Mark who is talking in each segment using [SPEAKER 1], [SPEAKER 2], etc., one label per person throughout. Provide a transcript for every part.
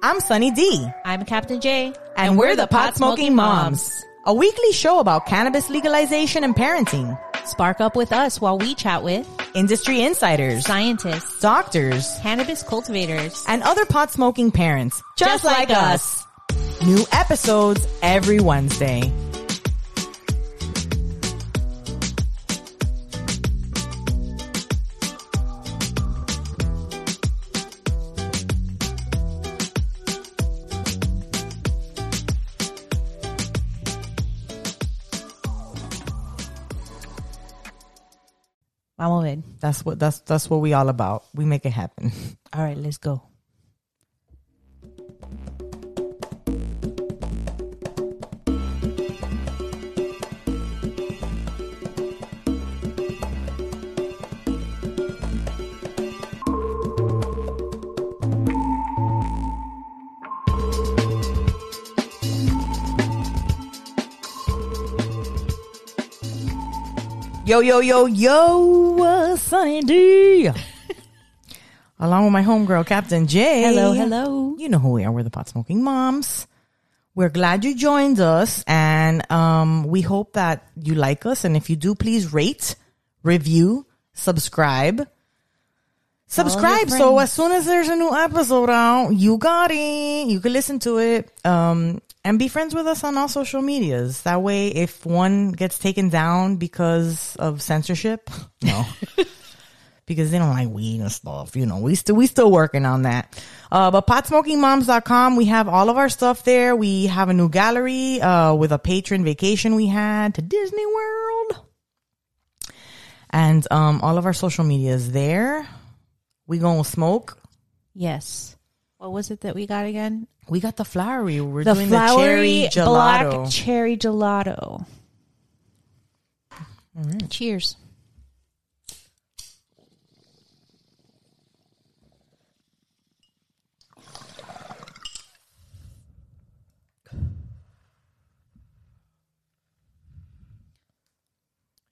[SPEAKER 1] I'm Sunny D,
[SPEAKER 2] I'm Captain J,
[SPEAKER 1] and, we're, the Pot Smoking Moms, a weekly show about cannabis legalization and parenting,
[SPEAKER 2] Spark up with us while we chat with
[SPEAKER 1] industry insiders,
[SPEAKER 2] scientists,
[SPEAKER 1] doctors,
[SPEAKER 2] cannabis cultivators,
[SPEAKER 1] and other pot smoking parents just,
[SPEAKER 2] Just like
[SPEAKER 1] like us. New episodes every Wednesday. That's what that's that's what we all about. We make it happen.
[SPEAKER 2] All right, let's go.
[SPEAKER 1] Yo yo yo yo, Sunny D. Along with my homegirl Captain J.
[SPEAKER 2] Hello, hello.
[SPEAKER 1] You know who we are. We're the pot smoking moms. We're glad you joined us, and um, we hope that you like us. And if you do, please rate, review, subscribe. Subscribe so as soon as there's a new episode out, you got it. You can listen to it. Um, and be friends with us on all social medias. That way, if one gets taken down because of censorship, no. because they don't like weed and stuff. You know, we still we still working on that. Uh, but potsmokingmoms.com, we have all of our stuff there. We have a new gallery uh, with a patron vacation we had to Disney World, and um, all of our social media is there. We gonna smoke.
[SPEAKER 2] Yes. What was it that we got again?
[SPEAKER 1] We got the flowery. We're
[SPEAKER 2] The
[SPEAKER 1] doing
[SPEAKER 2] flowery
[SPEAKER 1] the cherry
[SPEAKER 2] black
[SPEAKER 1] gelato.
[SPEAKER 2] cherry gelato. Cheers.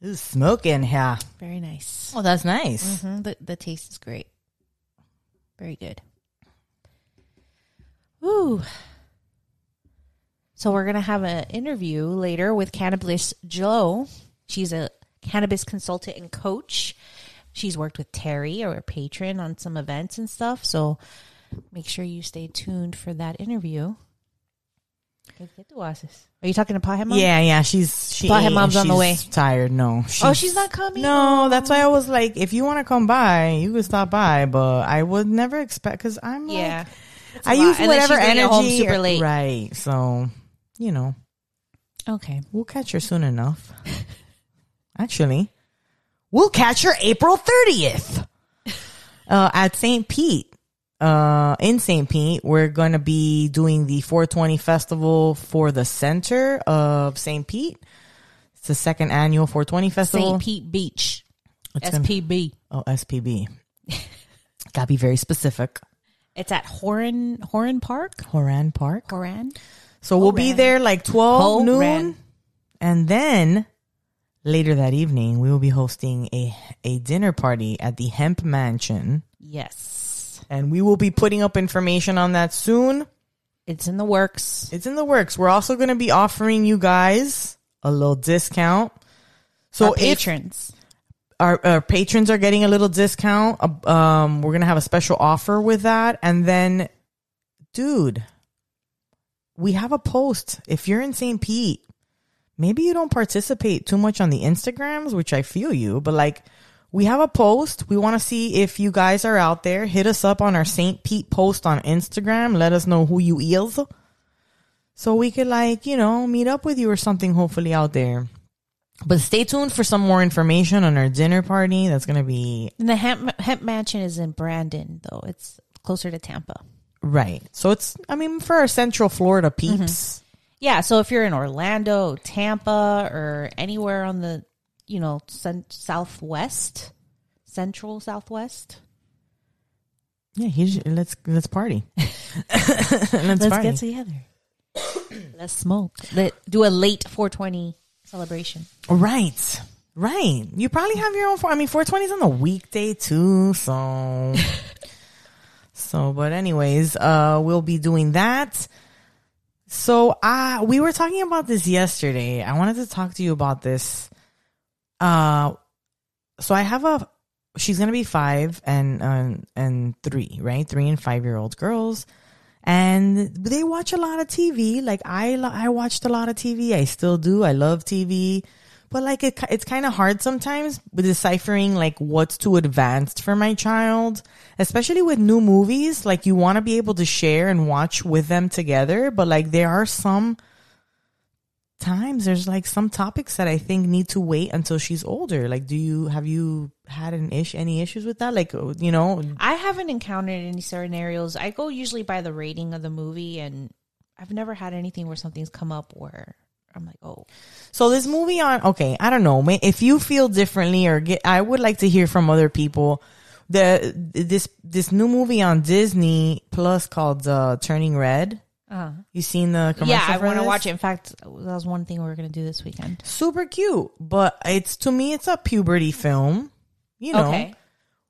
[SPEAKER 1] It's smoking here.
[SPEAKER 2] Very nice.
[SPEAKER 1] Oh, that's nice.
[SPEAKER 2] hmm The, the taste is great. Very good. Ooh. So we're gonna have an interview later with Cannabis Joe. She's a cannabis consultant and coach. She's worked with Terry or a patron on some events and stuff. So make sure you stay tuned for that interview. ¿Qué- qué tú? Are you talking to Pothead Mom?
[SPEAKER 1] Yeah, yeah. She's she. Ate
[SPEAKER 2] Mom's on the way.
[SPEAKER 1] Tired? No.
[SPEAKER 2] Oh, she's not coming?
[SPEAKER 1] No, that's why I was like, if you want to come by, you could stop by. But I would never expect because I'm
[SPEAKER 2] Yeah.
[SPEAKER 1] like, I
[SPEAKER 2] lot.
[SPEAKER 1] use
[SPEAKER 2] And then
[SPEAKER 1] whatever
[SPEAKER 2] she's
[SPEAKER 1] energy.
[SPEAKER 2] get home super late.
[SPEAKER 1] Right. So, you know,
[SPEAKER 2] Okay.
[SPEAKER 1] we'll catch her soon enough. Actually, we'll catch her April 30th uh, at St. Pete. Uh, in St. Pete, we're going to be doing the 420 festival for the center of St. Pete. It's the second annual 420 festival.
[SPEAKER 2] St. Pete Beach.
[SPEAKER 1] It's gonna-
[SPEAKER 2] SPB.
[SPEAKER 1] Oh, SPB. Gotta be very specific.
[SPEAKER 2] It's at Horan Horan Park.
[SPEAKER 1] Horan Park.
[SPEAKER 2] Horan.
[SPEAKER 1] So we'll be there like 12 noon. And then later that evening, we will be hosting a, a dinner party at the Hemp Mansion.
[SPEAKER 2] Yes.
[SPEAKER 1] And we will be putting up information on that soon.
[SPEAKER 2] It's in the works.
[SPEAKER 1] It's in the works. We're also going to be offering you guys a little discount. So
[SPEAKER 2] Our
[SPEAKER 1] if
[SPEAKER 2] patrons.
[SPEAKER 1] Our, our patrons are getting a little discount. Uh, Um, we're gonna have a special offer with that, and then, dude, we have a post. If you're in St. Pete, maybe you don't participate too much on the Instagrams, which I feel you, but like. We have a post. We want to see if you guys are out there. Hit us up on our St. Pete post on Instagram. Let us know who you is. So we could like, you know, meet up with you or something hopefully out there. But stay tuned for some more information on our dinner party. That's going to be
[SPEAKER 2] And the hemp, hemp mansion is in Brandon, though. It's closer to Tampa.
[SPEAKER 1] right. So it's, I mean, for our Central Florida mm-hmm. peeps.
[SPEAKER 2] Yeah. So if you're in Orlando, Tampa, or anywhere on the, you know, cent- southwest, central southwest,
[SPEAKER 1] Yeah, here's, let's let's party. let's
[SPEAKER 2] let's
[SPEAKER 1] party.
[SPEAKER 2] get together. let's smoke. Let do a late 420 celebration.
[SPEAKER 1] right, right. You probably have your own. four- I mean, 420 is on the weekday too, so So, but anyways, uh, we'll be doing that. So, uh, we were talking about this yesterday. I wanted to talk to you about this. Uh, so I have a, she's going to be five and, um, and three, right? Three and five year old girls. And they watch a lot of TV. Like I, I watched a lot of TV. I still do. I love TV but like it, it's kind of hard sometimes with deciphering like what's too advanced for my child especially with new movies like you want to be able to share and watch with them together but like there are some times there's like some topics that i think need to wait until she's older like do you have you had an ish any issues with that like you know
[SPEAKER 2] I haven't encountered any scenarios. I go usually by the rating of the movie, and I've never had anything where something's come up where I'm like, oh,
[SPEAKER 1] So this movie on okay, I don't know. If you feel differently or get I would like to hear from other people. The this this new movie on Disney Plus called uh, Turning Red.
[SPEAKER 2] Uh,
[SPEAKER 1] You seen the commercial?
[SPEAKER 2] yeah, I want to watch it. In fact, that was one thing we were gonna do this weekend.
[SPEAKER 1] Super cute, but it's to me it's a puberty film. You know,
[SPEAKER 2] Okay,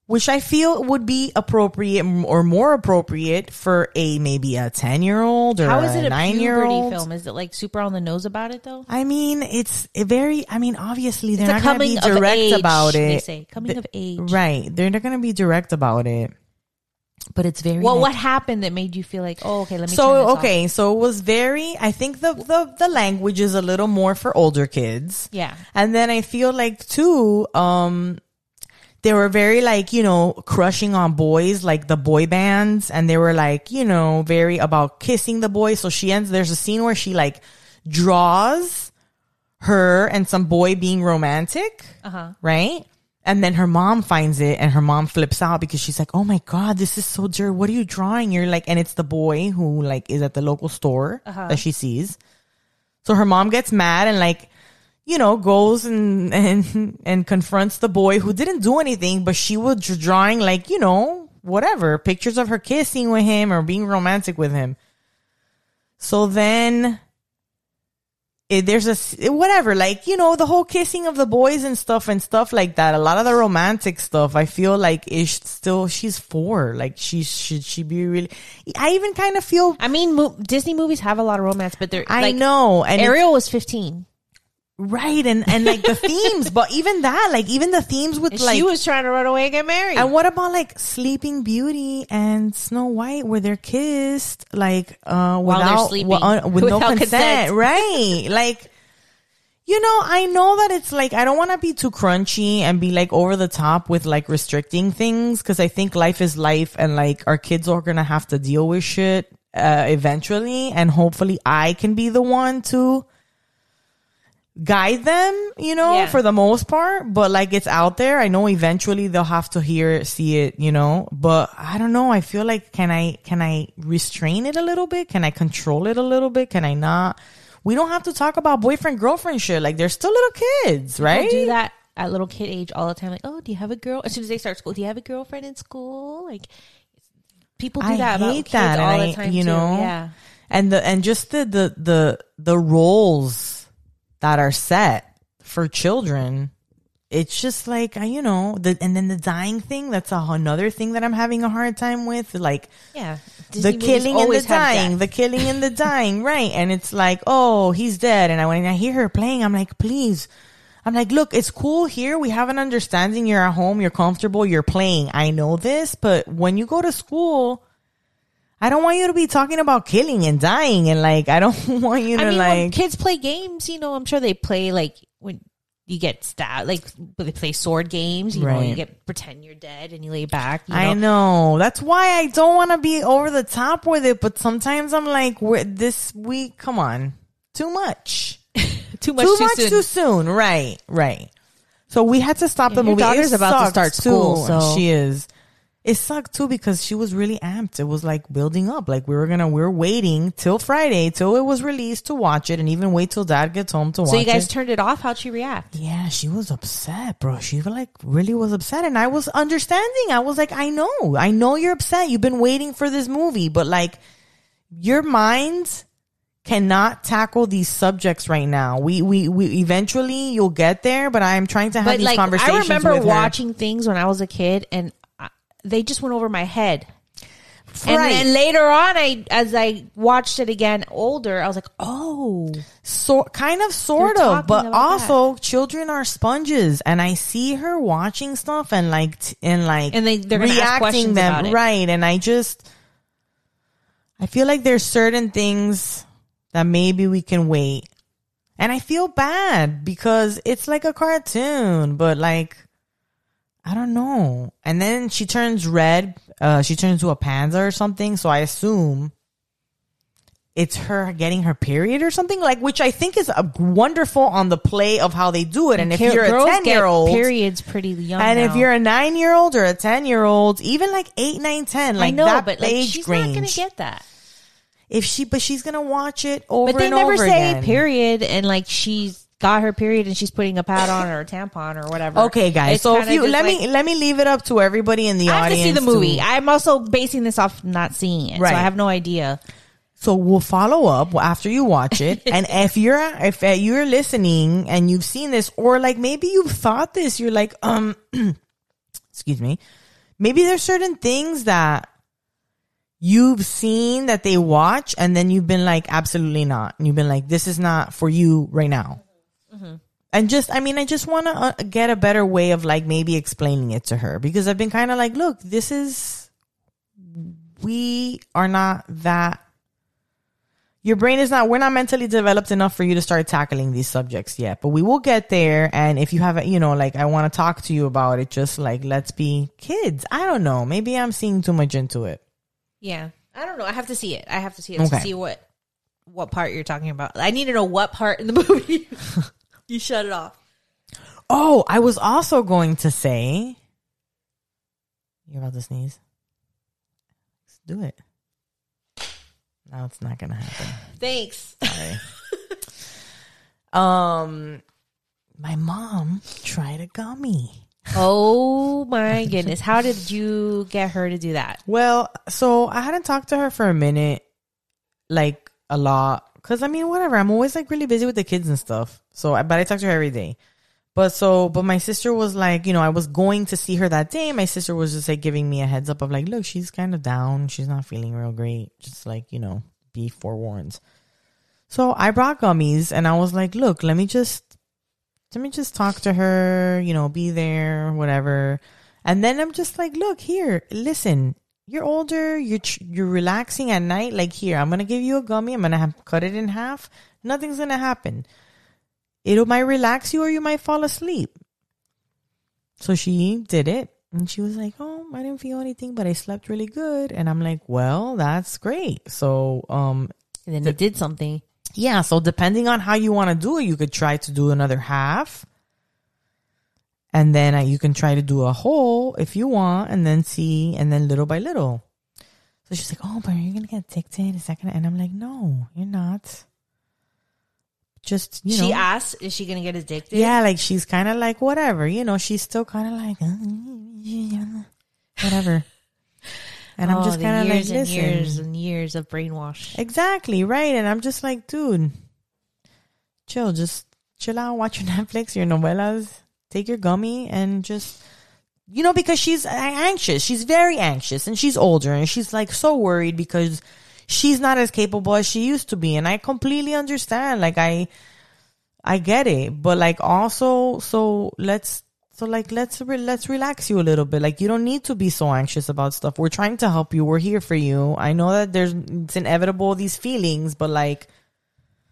[SPEAKER 1] which I feel would be appropriate or more appropriate for a maybe a ten year old or
[SPEAKER 2] how is it a
[SPEAKER 1] nine year
[SPEAKER 2] puberty
[SPEAKER 1] old
[SPEAKER 2] film? Is it like super on the nose about it though?
[SPEAKER 1] I mean, it's a very. I mean, obviously they're
[SPEAKER 2] It's
[SPEAKER 1] not going to
[SPEAKER 2] coming
[SPEAKER 1] be direct
[SPEAKER 2] age.
[SPEAKER 1] about it.
[SPEAKER 2] They say coming of age.
[SPEAKER 1] Right. They're not going to be direct about it. But it's very
[SPEAKER 2] Well, what happened that made you feel like, oh, okay, let me.
[SPEAKER 1] So
[SPEAKER 2] off?
[SPEAKER 1] okay, so it was very I think the, the the language is a little more for older kids.
[SPEAKER 2] Yeah.
[SPEAKER 1] And then I feel like too um they were very like, you know, crushing on boys like the boy bands and they were like, you know, very about kissing the boy. So she ends there's a scene where she like draws her and some boy being romantic
[SPEAKER 2] Uh-huh.
[SPEAKER 1] right? And then her mom finds it and her mom flips out because she's like, Oh my God, this is so dirty. What are you drawing? You're like, and it's the boy who like is at the local store uh-huh. that she sees. So her mom gets mad and like, you know, goes and, and, and confronts the boy who didn't do anything, but she was drawing like, you know, whatever, pictures of her kissing with him or being romantic with him. So then Eh, there's a s- eh, whatever like you know the whole kissing of the boys and stuff and stuff like that a lot of the romantic stuff i feel like is still she's four like she should she be really i even kind of feel
[SPEAKER 2] I mean, mo- Disney movies have a lot of romance, but they're
[SPEAKER 1] i
[SPEAKER 2] like,
[SPEAKER 1] know and
[SPEAKER 2] Ariel was 15.
[SPEAKER 1] Right and and like the themes but even that like even the themes with
[SPEAKER 2] And
[SPEAKER 1] like
[SPEAKER 2] she was trying to run away and get married.
[SPEAKER 1] and what about like Sleeping Beauty and Snow White, where they're kissed like uh,
[SPEAKER 2] While they're
[SPEAKER 1] without uh, with no consent,
[SPEAKER 2] consent.
[SPEAKER 1] right? like, you know, I know that it's like I don't want to be too crunchy and be like over the top with like restricting things because I think life is life and like our kids are gonna have to deal with shit uh, eventually, and hopefully I can be the one to guide them, you know,
[SPEAKER 2] Yeah.
[SPEAKER 1] for the most part, but like it's out there. I know eventually they'll have to hear it, see it, you know, but I don't know. I feel like can I can I restrain it a little bit? Can I control it a little bit? Can I not? We don't have to talk about boyfriend girlfriend shit. Like they're still little kids, right?
[SPEAKER 2] People do that at little kid age all the time. Like, oh, do you have a girl? As soon as they start school, do you have a girlfriend in school? Like, people do
[SPEAKER 1] I
[SPEAKER 2] that about
[SPEAKER 1] hate
[SPEAKER 2] kids
[SPEAKER 1] that,
[SPEAKER 2] all
[SPEAKER 1] and
[SPEAKER 2] the time.
[SPEAKER 1] you
[SPEAKER 2] too.
[SPEAKER 1] know,
[SPEAKER 2] yeah.
[SPEAKER 1] and the and just the the the the roles that are set for children it's just like I- you know the and then the dying thing that's a, another thing that i'm having a hard time with like
[SPEAKER 2] Yeah.
[SPEAKER 1] the
[SPEAKER 2] Disney movies
[SPEAKER 1] killing and the dying the killing and the dying right. And it's like oh he's dead. And I, when i hear her playing i'm like please. I'm like look it's cool here. We have an understanding. You're at home. You're comfortable. You're playing. I know this but when you go to school I don't want you to be talking about killing and dying and like I don't want you to
[SPEAKER 2] I mean,
[SPEAKER 1] like
[SPEAKER 2] kids play games, you know, I'm sure they play like when you get stabbed, like they play sword games, you know, you get pretend you're dead and you lay back. You
[SPEAKER 1] I know. That's why I don't want to be over the top with it, but sometimes I'm like, this week, come on, too much.
[SPEAKER 2] too much
[SPEAKER 1] too
[SPEAKER 2] too,
[SPEAKER 1] much
[SPEAKER 2] soon.
[SPEAKER 1] too soon. Right, right. So we had to stop the
[SPEAKER 2] your
[SPEAKER 1] movie.
[SPEAKER 2] daughter's
[SPEAKER 1] It
[SPEAKER 2] about to start school,
[SPEAKER 1] too.
[SPEAKER 2] so-
[SPEAKER 1] she is. It sucked too because she was really amped. It was like building up. Like we were gonna, we were waiting till Friday, till it was released to watch it, and even wait till Dad gets home to watch it.
[SPEAKER 2] So you guys
[SPEAKER 1] it.
[SPEAKER 2] turned it off. How'd she react?
[SPEAKER 1] Yeah, she was upset, bro. She like really was upset, and I was understanding. I was like, I know, I know you're upset. You've been waiting for this movie, but like, your mind cannot tackle these subjects right now. We we we eventually you'll get there, but I'm trying to have
[SPEAKER 2] But
[SPEAKER 1] these
[SPEAKER 2] like,
[SPEAKER 1] conversations.
[SPEAKER 2] I remember watching things when I was a kid, and they just went over my head. And
[SPEAKER 1] Right.
[SPEAKER 2] then later on, I as I watched it again older, I was like, oh,
[SPEAKER 1] so kind of sort of but also children are sponges and i see her watching stuff and like t- and like
[SPEAKER 2] And they- they're
[SPEAKER 1] reacting them. right and i just i feel like there's certain things that maybe we can wait. And i feel bad because it's like a cartoon but like i don't know and then she turns red uh she turns into a panda or something so i assume it's her getting her period or something like which I think is a wonderful on the play of how they do it. And if
[SPEAKER 2] Kid-
[SPEAKER 1] you're a ten year old,
[SPEAKER 2] periods pretty young,
[SPEAKER 1] and if you're a nine year old or a ten year old, even like eight, nine, ten, like
[SPEAKER 2] I know,
[SPEAKER 1] that
[SPEAKER 2] but like she's
[SPEAKER 1] range.
[SPEAKER 2] not gonna get that.
[SPEAKER 1] if she, but she's gonna watch it over
[SPEAKER 2] But they
[SPEAKER 1] and
[SPEAKER 2] never say
[SPEAKER 1] again.
[SPEAKER 2] period, and like she's got her period and she's putting a pad on or a tampon or whatever.
[SPEAKER 1] Okay, guys.
[SPEAKER 2] It's
[SPEAKER 1] so if you let
[SPEAKER 2] like-
[SPEAKER 1] me let me leave it up to everybody in the
[SPEAKER 2] I have to
[SPEAKER 1] audience
[SPEAKER 2] see the movie.
[SPEAKER 1] to-
[SPEAKER 2] I'm also basing this off not seeing it,
[SPEAKER 1] Right.
[SPEAKER 2] so I have no idea.
[SPEAKER 1] So we'll follow up after you watch it. and if you're, if uh, you're listening and you've seen this, or like maybe you've thought this, you're like, um, excuse me. Maybe there's certain things that you've seen that they watch and then you've been like, absolutely not. And you've been like, this is not for you right now. And just, I mean, I just want to uh, get a better way of like maybe explaining it to her because I've been kind of like, look, this is, we are not that your brain is not we're not mentally developed enough for you to start tackling these subjects yet but we will get there and if you have you know like i want to talk to you about it just like let's be kids i don't know maybe i'm seeing too much into it
[SPEAKER 2] Yeah, I don't know. I have to see it. I have to see it
[SPEAKER 1] Okay.
[SPEAKER 2] to see what what part you're talking about. I need to know what part in the movie you shut it off.
[SPEAKER 1] oh i was also going to say you're about to sneeze let's do it no it's not gonna happen
[SPEAKER 2] Thanks.
[SPEAKER 1] Sorry. um my mom tried a gummy
[SPEAKER 2] Oh my goodness! How did you get her to do that?
[SPEAKER 1] Well, so I hadn't talked to her for a minute, like a lot, because I mean, whatever. I'm always like really busy with the kids and stuff. So, I- but I talk to her every day. But so, but my sister was like, you know, I was going to see her that day. My sister was just like giving me a heads up of like, look, she's kind of down. She's not feeling real great. Just like, you know, be forewarned. So I brought gummies and I was like, look, let me just, let me just talk to her, you know, be there, whatever. And then I'm just like, look here, listen, you're older, you're you're relaxing at night. Like here, I'm gonna give you a gummy. I'm gonna have cut it in half. Nothing's gonna happen. It might relax you, or you might fall asleep. So she did it, and she was like, "Oh, I didn't feel anything, but I slept really good." And I'm like, "Well, that's great." So, um,
[SPEAKER 2] And then it did something.
[SPEAKER 1] yeah, so depending on how you want to do it, you could try to do another half. And then uh, you can try to do a whole if you want, and then see, and then little by little. So she's like, "Oh, but are you gonna get addicted? Is that gonna?" And I'm like, "No, you're not. Just you know.
[SPEAKER 2] she asked, "Is she going to get addicted?"
[SPEAKER 1] yeah, like she's kind of like whatever, you know. She's still kind of like uh, whatever." And I'm
[SPEAKER 2] Oh,
[SPEAKER 1] just kind of like,
[SPEAKER 2] years and years and years of brainwash.
[SPEAKER 1] Exactly, right. And I'm just like, dude, chill, just chill out, watch your Netflix, your novelas, take your gummy and just you know, because she's anxious. She's very anxious and she's older and she's like so worried because she's not as capable as she used to be. And I completely understand. Like I I get it. But like also so let's so like let's re- let's relax you a little bit. Like you don't need to be so anxious about stuff. We're trying to help you. We're here for you. I know that there's it's inevitable these feelings, but like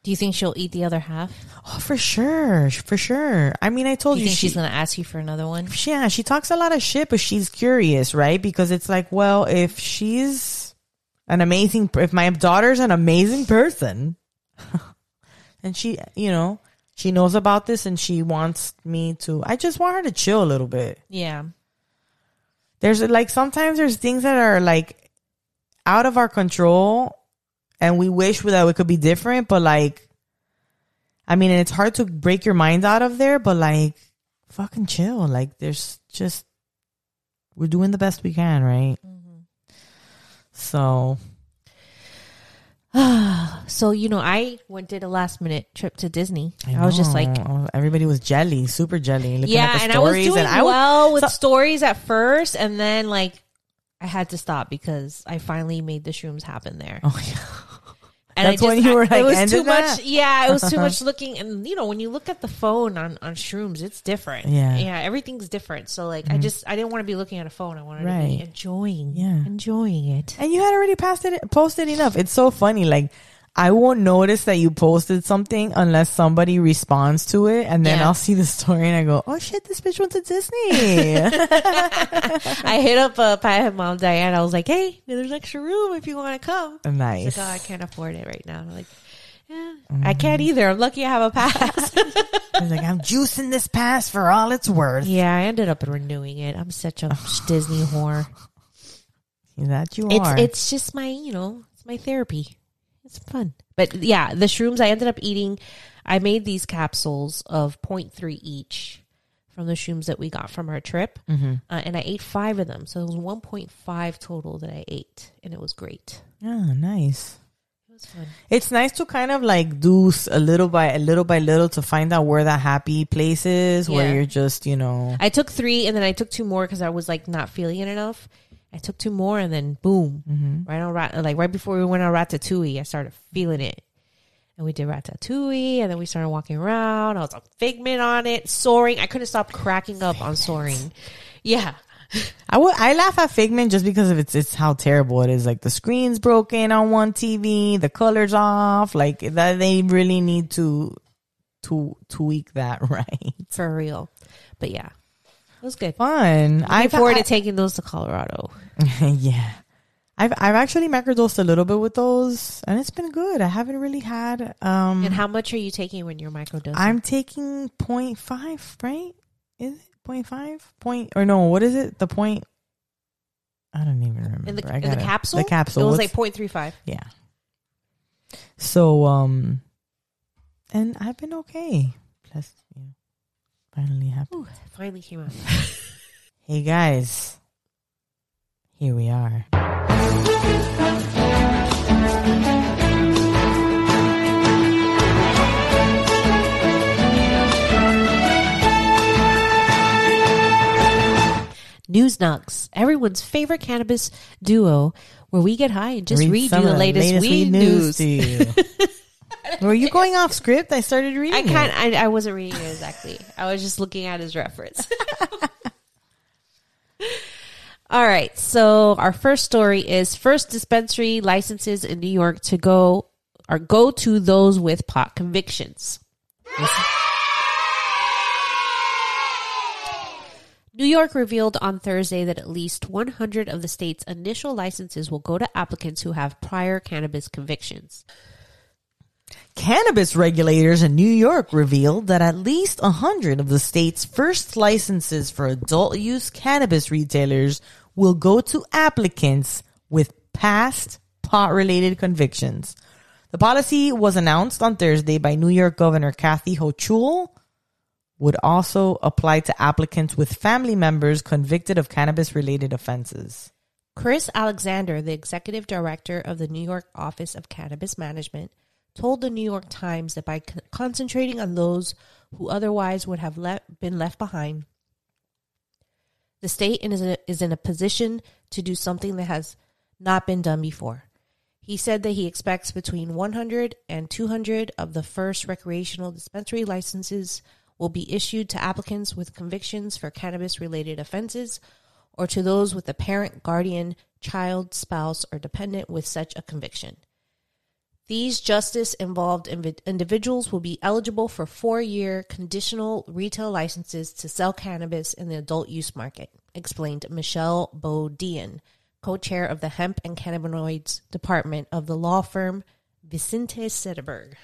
[SPEAKER 2] Do you think she'll eat the other half?
[SPEAKER 1] oh for sure, for sure. I mean, I told
[SPEAKER 2] you
[SPEAKER 1] you,
[SPEAKER 2] think
[SPEAKER 1] she,
[SPEAKER 2] she's going to ask you for another one?
[SPEAKER 1] yeah, she talks a lot of shit, but she's curious, right? Because it's like, well, if she's an amazing, if my daughter's an amazing person, and she, you know, she knows about this and she wants me to, I just want her to chill a little bit.
[SPEAKER 2] Yeah.
[SPEAKER 1] There's like sometimes there's things that are like out of our control, and we wish that it could be different, but like, I mean, and it's hard to break your mind out of there, but like, fucking chill. Like, there's just we're doing the best we can, right? Mm-hmm. So
[SPEAKER 2] So, you know, I went did a last minute trip to Disney. I, was just like,
[SPEAKER 1] everybody was jelly, super jelly. Looking
[SPEAKER 2] yeah,
[SPEAKER 1] at the
[SPEAKER 2] and I was
[SPEAKER 1] stories,
[SPEAKER 2] doing
[SPEAKER 1] and I was-
[SPEAKER 2] well with
[SPEAKER 1] so-
[SPEAKER 2] stories at first, and then like I had to stop because I finally made the shrooms happen there.
[SPEAKER 1] Oh yeah.
[SPEAKER 2] And
[SPEAKER 1] That's
[SPEAKER 2] I
[SPEAKER 1] when you were
[SPEAKER 2] it
[SPEAKER 1] like,
[SPEAKER 2] was too much.
[SPEAKER 1] that?"
[SPEAKER 2] Yeah, it was too much looking. And you know, when you look at the phone on on shrooms, it's different.
[SPEAKER 1] Yeah. Mm-hmm.
[SPEAKER 2] yeah, everything's different. So like, I just I didn't want to be looking at a phone. I wanted to be enjoying,
[SPEAKER 1] Yeah.
[SPEAKER 2] enjoying it.
[SPEAKER 1] And you had already passed it, posted enough. It's so funny. Like, I won't notice that you posted something unless somebody responds to it, and then
[SPEAKER 2] Yeah.
[SPEAKER 1] I'll see the story and I go, "Oh shit, this bitch went to Disney."
[SPEAKER 2] I hit up uh, Pat mom Diane. I was like, hey, there's extra room if you want to come.
[SPEAKER 1] Nice.
[SPEAKER 2] She's like, oh, I can't afford it right now. I'm like, yeah,
[SPEAKER 1] Mm-hmm.
[SPEAKER 2] I can't either. I'm lucky I have a pass.
[SPEAKER 1] I was like, "I'm juicing this pass for all it's worth."
[SPEAKER 2] yeah, I ended up renewing it. I'm such a Disney whore.
[SPEAKER 1] That you
[SPEAKER 2] It's
[SPEAKER 1] are.
[SPEAKER 2] it's just my you know it's my therapy. It's fun, but yeah, the shrooms I ended up eating. I made these capsules of 0.3 each from the shrooms that we got from our trip,
[SPEAKER 1] Mm-hmm.
[SPEAKER 2] uh, and I ate five of them, so it was 1.5 total that I ate, and it was great.
[SPEAKER 1] yeah, nice.
[SPEAKER 2] It was fun.
[SPEAKER 1] It's nice to kind of like do a little by a little by little to find out where that happy place is, where you're just, you know,
[SPEAKER 2] I took three, and then I took two more because I was like not feeling it enough. I took two more, and then boom,
[SPEAKER 1] Mm-hmm.
[SPEAKER 2] right on rat like right before we went on Ratatouille, I started feeling it. And we did Ratatouille, and then we started walking around. I was on Figment on it, soaring. I couldn't stop cracking up on soaring. Yeah,
[SPEAKER 1] I would I laugh at Figment just because of it's it's how terrible it is. Like the screen's broken on one TV, the colors off. Like that, they really need to to tweak that right.
[SPEAKER 2] for real. But yeah, was good.
[SPEAKER 1] Fun.
[SPEAKER 2] Looking
[SPEAKER 1] I've
[SPEAKER 2] forward
[SPEAKER 1] I-
[SPEAKER 2] to taking those to Colorado.
[SPEAKER 1] yeah. I've I've actually microdosed a little bit with those, and it's been good. I haven't really had. um
[SPEAKER 2] And how much are you taking when you're microdosing?
[SPEAKER 1] I'm taking 0.5, right? Is it 0.5? Point or no? What is it? The point? I don't even remember.
[SPEAKER 2] in the,
[SPEAKER 1] I
[SPEAKER 2] in the capsule.
[SPEAKER 1] The capsule.
[SPEAKER 2] It was
[SPEAKER 1] What's-
[SPEAKER 2] like 0.35.
[SPEAKER 1] yeah. So um, and I've been okay. Plus, finally happened.
[SPEAKER 2] Ooh, finally came out.
[SPEAKER 1] Hey guys, here we are.
[SPEAKER 2] News Nugs, everyone's favorite cannabis duo, where we get high and just read,
[SPEAKER 1] some
[SPEAKER 2] you the
[SPEAKER 1] of
[SPEAKER 2] latest, weed, news.
[SPEAKER 1] to you. Were you going off script? I started reading.
[SPEAKER 2] I can't. I, I wasn't reading it exactly. I was just looking at his reference. All right. So our first story is first dispensary licenses in New York to go or go to those with pot convictions. New York revealed on Thursday that at least 100 of the state's initial licenses will go to applicants who have prior cannabis convictions.
[SPEAKER 1] Cannabis regulators in New York revealed that at least 100 of the state's first licenses for adult use cannabis retailers will go to applicants with past pot related convictions. The policy was announced on Thursday by New York Governor Kathy Hochul. Would also apply to applicants with family members convicted of cannabis related offenses.
[SPEAKER 2] Chris Alexander, the executive director of the New York Office of Cannabis Management, told the New York Times that by con- concentrating on those who otherwise would have le- been left behind, the state is in, a, is in a position to do something that has not been done before. He said that he expects between 100 and 200 of the first recreational dispensary licenses will be issued to applicants with convictions for cannabis related offenses or to those with a parent, guardian, child, spouse, or dependent with such a conviction. These justice involved invi- individuals will be eligible for four year conditional retail licenses to sell cannabis in the adult use market, explained Michelle Bodian, co chair of the Hemp and Cannabinoids Department of the law firm Vicente Sederberg.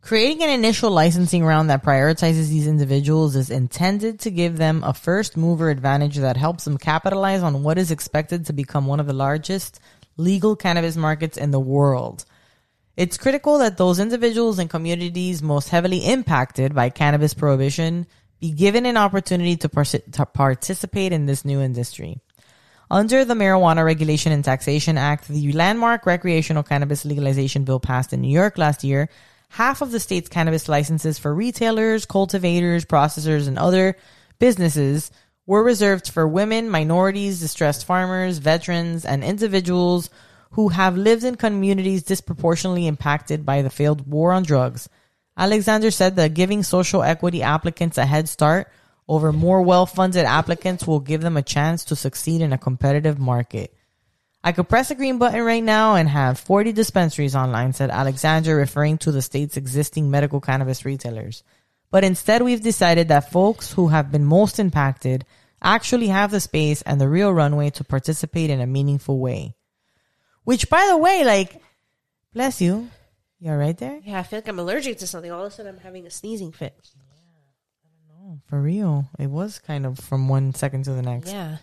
[SPEAKER 1] Creating an initial licensing round that prioritizes these individuals is intended to give them a first mover advantage that helps them capitalize on what is expected to become one of the largest legal cannabis markets in the world. It's critical that those individuals and communities most heavily impacted by cannabis prohibition be given an opportunity to, parsi- to participate in this new industry. Under the Marijuana Regulation and Taxation Act, the landmark recreational cannabis legalization bill passed in New York last year, half of the state's cannabis licenses for retailers, cultivators, processors, and other businesses were reserved for women, minorities, distressed farmers, veterans, and individuals who have lived in communities disproportionately impacted by the failed war on drugs. Alexander said that giving social equity applicants a head start over more well funded applicants will give them a chance to succeed in a competitive market. I could press a green button right now and have 40 dispensaries online, said Alexander, referring to the state's existing medical cannabis retailers. But instead, we've decided that folks who have been most impacted actually have the space and the real runway to participate in a meaningful way. Which, by the way, like, bless you. You're right there?
[SPEAKER 2] Yeah, I feel like I'm allergic to something. All of a sudden, I'm having a sneezing fit.
[SPEAKER 1] Oh, for real. It was kind of from one second to the next.
[SPEAKER 2] Yeah.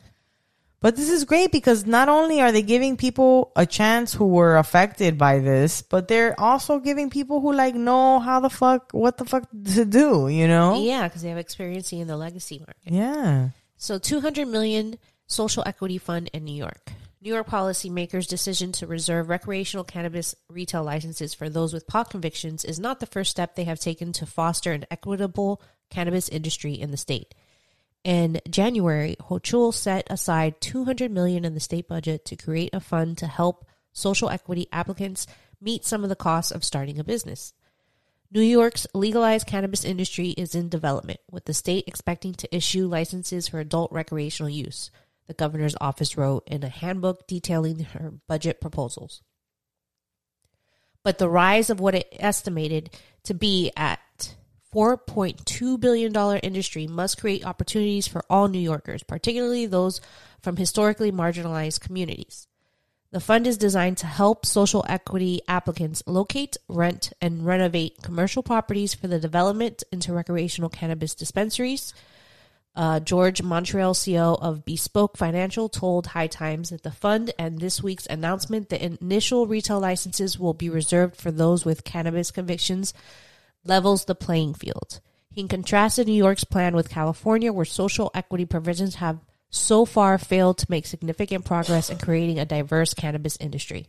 [SPEAKER 1] But this is great because not only are they giving people a chance who were affected by this, but they're also giving people who like know how the fuck, what the fuck to do, you know?
[SPEAKER 2] Yeah, because they have experience in the legacy market.
[SPEAKER 1] Yeah.
[SPEAKER 2] So 200 million social equity fund in New York. New York policymakers' decision to reserve recreational cannabis retail licenses for those with pot convictions is not the first step they have taken to foster an equitable cannabis industry in the state. In January, Hochul set aside 200 million in the state budget to create a fund to help social equity applicants meet some of the costs of starting a business. New York's legalized cannabis industry is in development, with the state expecting to issue licenses for adult recreational use, the governor's office wrote in a handbook detailing her budget proposals. But the rise of what it estimated to be at $4.2 billion industry must create opportunities for all New Yorkers, particularly those from historically marginalized communities. The fund is designed to help social equity applicants locate, rent, and renovate commercial properties for the development into recreational cannabis dispensaries. Uh, George Mancheril, CEO of Bespoke Financial, told High Times that the fund and this week's announcement that initial retail licenses will be reserved for those with cannabis convictions levels the playing field. He contrasted New York's plan with California, where social equity provisions have so far failed to make significant progress in creating a diverse cannabis industry.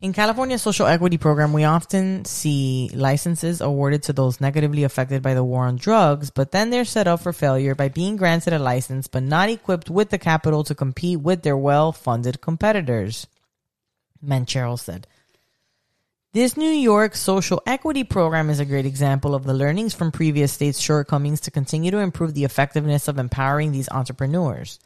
[SPEAKER 1] In California's social equity program, we often see licenses awarded to those negatively affected by the war on drugs, but then they're set up for failure by being granted a license but not equipped with the capital to compete with their well funded competitors. Mancheril said. This New York social equity program is a great example of the learnings from previous states' shortcomings to continue to improve the effectiveness of empowering these entrepreneurs.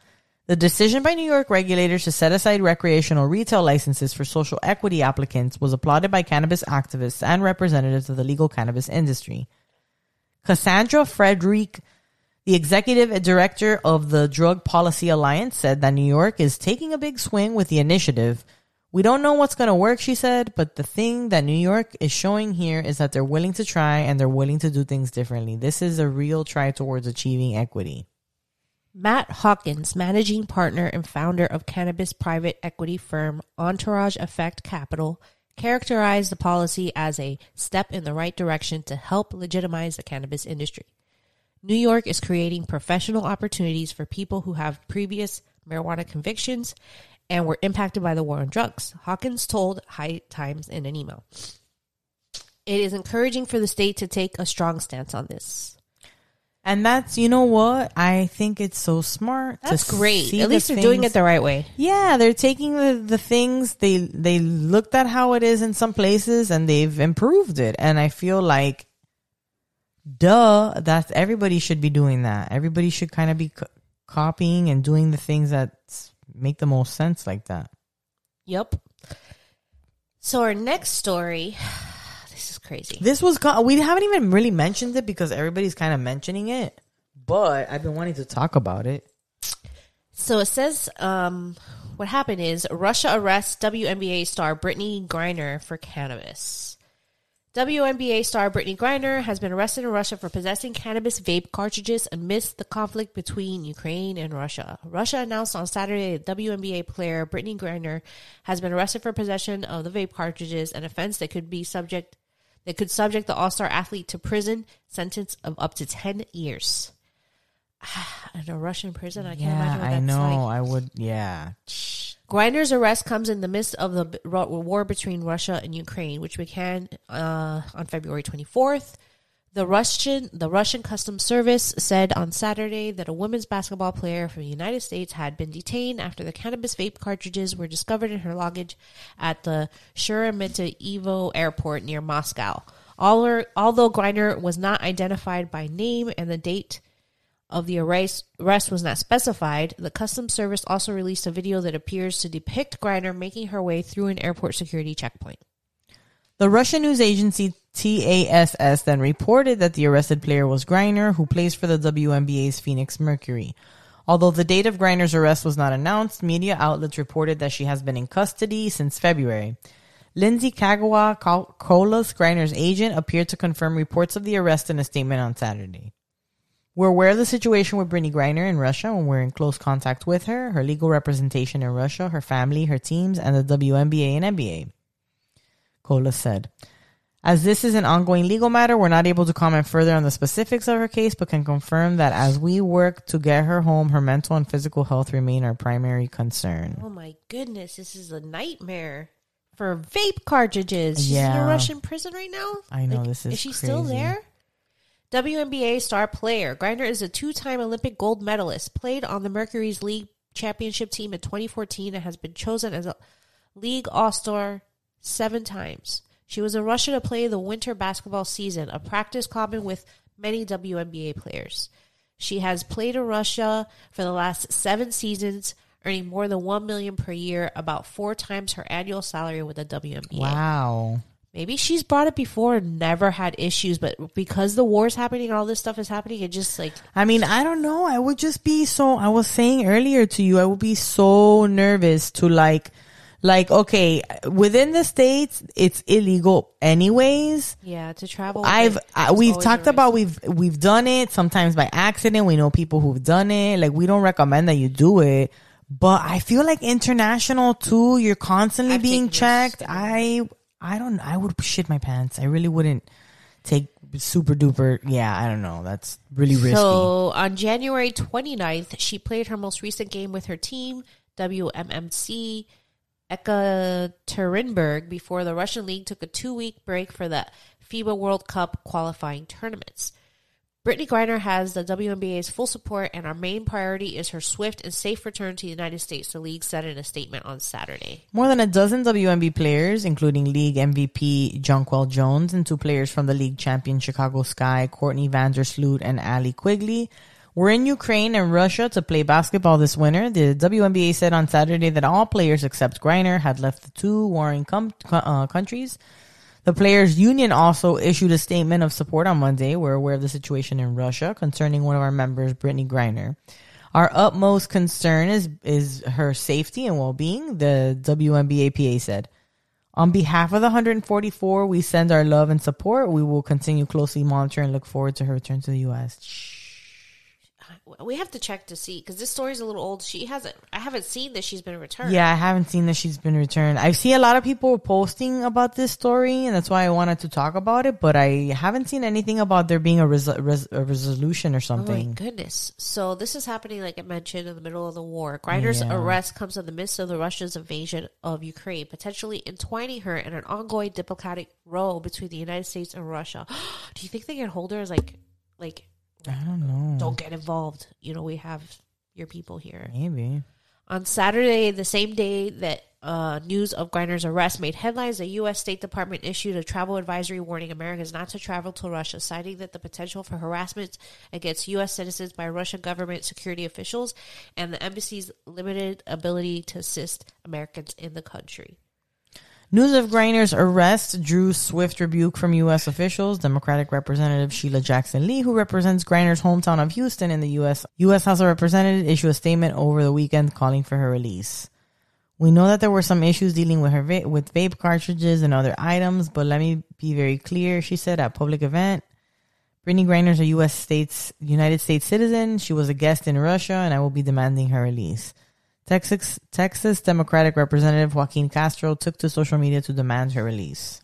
[SPEAKER 1] The decision by New York regulators to set aside recreational retail licenses for social equity applicants was applauded by cannabis activists and representatives of the legal cannabis industry. Kassandra Frederique, the executive director of the Drug Policy Alliance, said that New York is taking a big swing with the initiative we don't know what's going to work, she said, but the thing that New York is showing here is that they're willing to try and they're willing to do things differently. This is a real try towards achieving equity.
[SPEAKER 2] Matt Hawkins, managing partner and founder of cannabis private equity firm Entourage Effect Capital, characterized the policy as a step in the right direction to help legitimize the cannabis industry. New York is creating professional opportunities for people who have previous marijuana convictions and were impacted by the war on drugs. Hawkins told High Times in an email. It is encouraging for the state to take a strong stance on this.
[SPEAKER 1] And that's, you know what? I think it's so smart.
[SPEAKER 2] That's great. At
[SPEAKER 1] the
[SPEAKER 2] least they're doing it the right way.
[SPEAKER 1] Yeah, they're taking the, the things they they looked at how it is in some places and they've improved it. And I feel like, duh, that everybody should be doing that. Everybody should kind of be co- copying and doing the things that make the most sense like that.
[SPEAKER 2] Yep. So our next story, crazy.
[SPEAKER 1] This was we haven't even really mentioned it because everybody's kind of mentioning it, but I've been wanting to talk about it.
[SPEAKER 2] So it says, um, what happened is Russia arrests WNBA star Brittney Griner for cannabis. WNBA star Brittney Griner has been arrested in Russia for possessing cannabis vape cartridges amidst the conflict between Ukraine and Russia. Russia announced on Saturday that WNBA player Brittney Griner has been arrested for possession of the vape cartridges, an offense that could be subject that could subject the All-Star athlete to prison sentence of up to 10 years. In a Russian prison, I can't
[SPEAKER 1] Yeah,
[SPEAKER 2] imagine what
[SPEAKER 1] I
[SPEAKER 2] that's
[SPEAKER 1] know.
[SPEAKER 2] like.
[SPEAKER 1] I would. Yeah.
[SPEAKER 2] Griner's arrest comes in the midst of the war between Russia and Ukraine, which began uh, on February 24th. The Russian the Russian Customs Service said on Saturday that a women's basketball player from the United States had been detained after the cannabis vape cartridges were discovered in her luggage at the Sheremetyevo airport near Moscow. Although although Griner was not identified by name and the date of the arrest, arrest was not specified, the Customs Service also released a video that appears to depict Griner making her way through an airport security checkpoint.
[SPEAKER 1] The Russian news agency TASS then reported that the arrested player was Griner, who plays for the WNBA's Phoenix Mercury. Although the date of Griner's arrest was not announced, media outlets reported that she has been in custody since February. Lindsay Kagawa, Colas Griner's agent, appeared to confirm reports of the arrest in a statement on Saturday. We're aware of the situation with Brittney Griner in Russia and we're in close contact with her, her legal representation in Russia, her family, her teams, and the WNBA and NBA. Cola said. As this is an ongoing legal matter, we're not able to comment further on the specifics of her case, but can confirm that as we work to get her home, her mental and physical health remain our primary concern.
[SPEAKER 2] Oh my goodness, this is a nightmare for vape cartridges. She's in a Russian prison right now.
[SPEAKER 1] I know, this is
[SPEAKER 2] Is she still there? WNBA star player Griner is a two-time Olympic gold medalist. Played on the Mercury's league championship team in 2014 and has been chosen as a league all-star seven times. She was in Russia to play the winter basketball season, a practice common with many WNBA players. She has played in Russia for the last seven seasons, earning more than one million per year, about four times her annual salary with the WNBA.
[SPEAKER 1] Wow.
[SPEAKER 2] Maybe she's brought it before and never had issues, but because the war's happening and all this stuff is happening, it just like
[SPEAKER 1] I mean, I don't know. I would just be so, I was saying earlier to you, I would be so nervous to like, like, okay, within the States, it's illegal anyways.
[SPEAKER 2] yeah to travel.
[SPEAKER 1] I've I,
[SPEAKER 2] always a
[SPEAKER 1] talked about we've we've done it sometimes by accident. We know people who've done it. Like we don't recommend that you do it, but I feel like international too. You're constantly
[SPEAKER 2] I've
[SPEAKER 1] being checked. I I don't. I would shit my pants. I really wouldn't take super duper. Yeah, I don't know. That's really risky.
[SPEAKER 2] So on January 29th, she played her most recent game with her team, WMMC Ekaterinburg, before the Russian league took a two week break for the FIBA World Cup qualifying tournaments. Brittney Griner has the WNBA's full support, and our main priority is her swift and safe return to the United States, the league said in a statement on Saturday.
[SPEAKER 1] More than a dozen WNB players, including league MVP Jonquel Jones and two players from the league champion Chicago Sky, Courtney Vandersloot and Allie Quigley, were in Ukraine and Russia to play basketball this winter. The WNBA said on Saturday that all players except Griner had left the two warring com- uh, countries. The players' union also issued a statement of support on Monday. We're aware of the situation in Russia concerning one of our members, Brittney Griner. Our utmost concern is is her safety and well being, the WNBAPA said. On behalf of the 144, we send our love and support. We will continue closely monitor and look forward to her return to the U.S.
[SPEAKER 2] We have to check to see because this story's a little old. She hasn't. I haven't seen that she's been returned.
[SPEAKER 1] Yeah, I haven't seen that she's been returned. I see a lot of people posting about this story, and that's why I wanted to talk about it. But I haven't seen anything about there being a, res- res- a resolution or
[SPEAKER 2] Oh my
[SPEAKER 1] something.
[SPEAKER 2] goodness. So this is happening, like I mentioned, in the middle of the war. Griner's
[SPEAKER 1] Yeah.
[SPEAKER 2] arrest comes in the midst of the Russians' invasion of Ukraine, potentially entwining her in an ongoing diplomatic row between the United States and Russia. Do you think they can hold her as like, like,
[SPEAKER 1] I don't know.
[SPEAKER 2] don't get involved? You know, we have your people here.
[SPEAKER 1] Maybe.
[SPEAKER 2] On Saturday, the same day that uh, news of Griner's arrest made headlines, the U.S. State Department issued a travel advisory warning Americans not to travel to Russia, citing that the potential for harassment against U.S. citizens by Russian government security officials and the embassy's limited ability to assist Americans in the country.
[SPEAKER 1] News of Griner's arrest drew swift rebuke from U.S. officials. Democratic Representative Sheila Jackson Lee, who represents Griner's hometown of Houston in the U.S. U.S. House of Representatives, issued a statement over the weekend calling for her release. We know that there were some issues dealing with her va- with vape cartridges and other items, but let me be very clear. She said at public event, Brittney Griner is a U.S. states United States citizen. She was a guest in Russia, and I will be demanding her release. Texas Texas Democratic Representative Joaquin Castro took to social media to demand her release.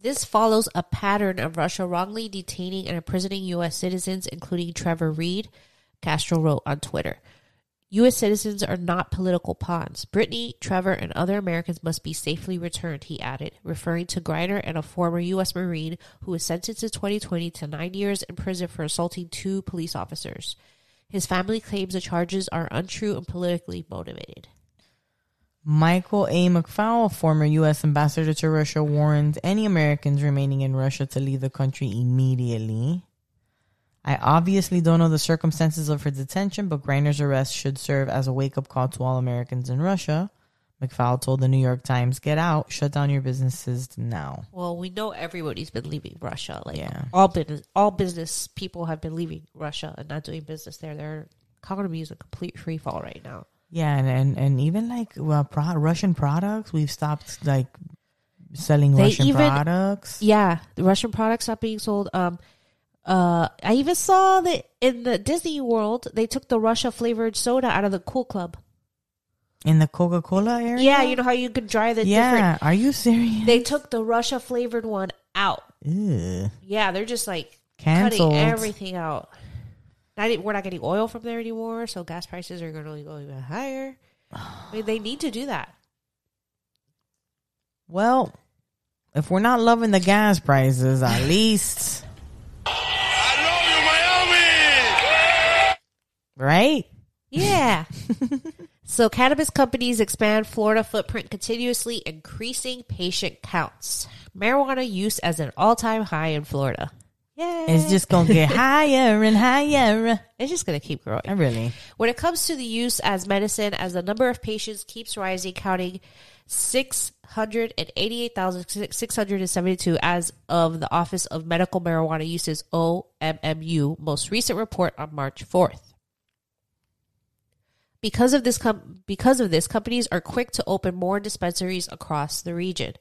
[SPEAKER 2] This follows a pattern of Russia wrongly detaining and imprisoning U.S. citizens, including Trevor Reed, Castro wrote on Twitter. U.S. citizens are not political pawns. Brittney, Trevor, and other Americans must be safely returned, he added, referring to Griner and a former U.S. Marine who was sentenced in 2020 to nine years in prison for assaulting two police officers. His family claims the charges are untrue and politically motivated.
[SPEAKER 1] Michael A. McFaul, former U.S. ambassador to Russia, warned any Americans remaining in Russia to leave the country immediately. I obviously don't know the circumstances of her detention, but Griner's arrest should serve as a wake up call to all Americans in Russia. McFaul told the New York Times, "Get out, shut down your businesses now."
[SPEAKER 2] Well, we know everybody's been leaving Russia. Like
[SPEAKER 1] Yeah.
[SPEAKER 2] all business, all business people have been leaving Russia and not doing business there. Their economy is a complete free fall right now.
[SPEAKER 1] Yeah, and and, and even like well, pro- Russian products, we've stopped like selling
[SPEAKER 2] They
[SPEAKER 1] Russian
[SPEAKER 2] even-
[SPEAKER 1] products.
[SPEAKER 2] Yeah, the Russian products not being sold. Um, uh, I even saw that in the Disney World they took the Russia flavored soda out of the Cool Club.
[SPEAKER 1] In the Coca Cola area.
[SPEAKER 2] Yeah, you know how you could dry the different.
[SPEAKER 1] yeah. Are you serious?
[SPEAKER 2] They took the Russia flavored one out.
[SPEAKER 1] Ew.
[SPEAKER 2] Yeah, they're just like
[SPEAKER 1] Canceled.
[SPEAKER 2] cutting everything out. Not, we're not getting oil from there anymore, so gas prices are going to go even higher. I mean, they need to do that.
[SPEAKER 1] Well, if we're not loving the gas prices, at least I love you, Miami! right.
[SPEAKER 2] Yeah. so, cannabis companies expand Florida footprint continuously, increasing patient counts. Marijuana use as an all time high in Florida. Yeah.
[SPEAKER 1] It's just gonna get higher and higher.
[SPEAKER 2] it's just going to keep growing.
[SPEAKER 1] I really.
[SPEAKER 2] When it comes to the use as medicine, as the number of patients keeps rising, counting 688,672 as of the Office of Medical Marijuana Uses OMMU most recent report on March 4th. Because of this com- because of this companies are quick to open more dispensaries across the region.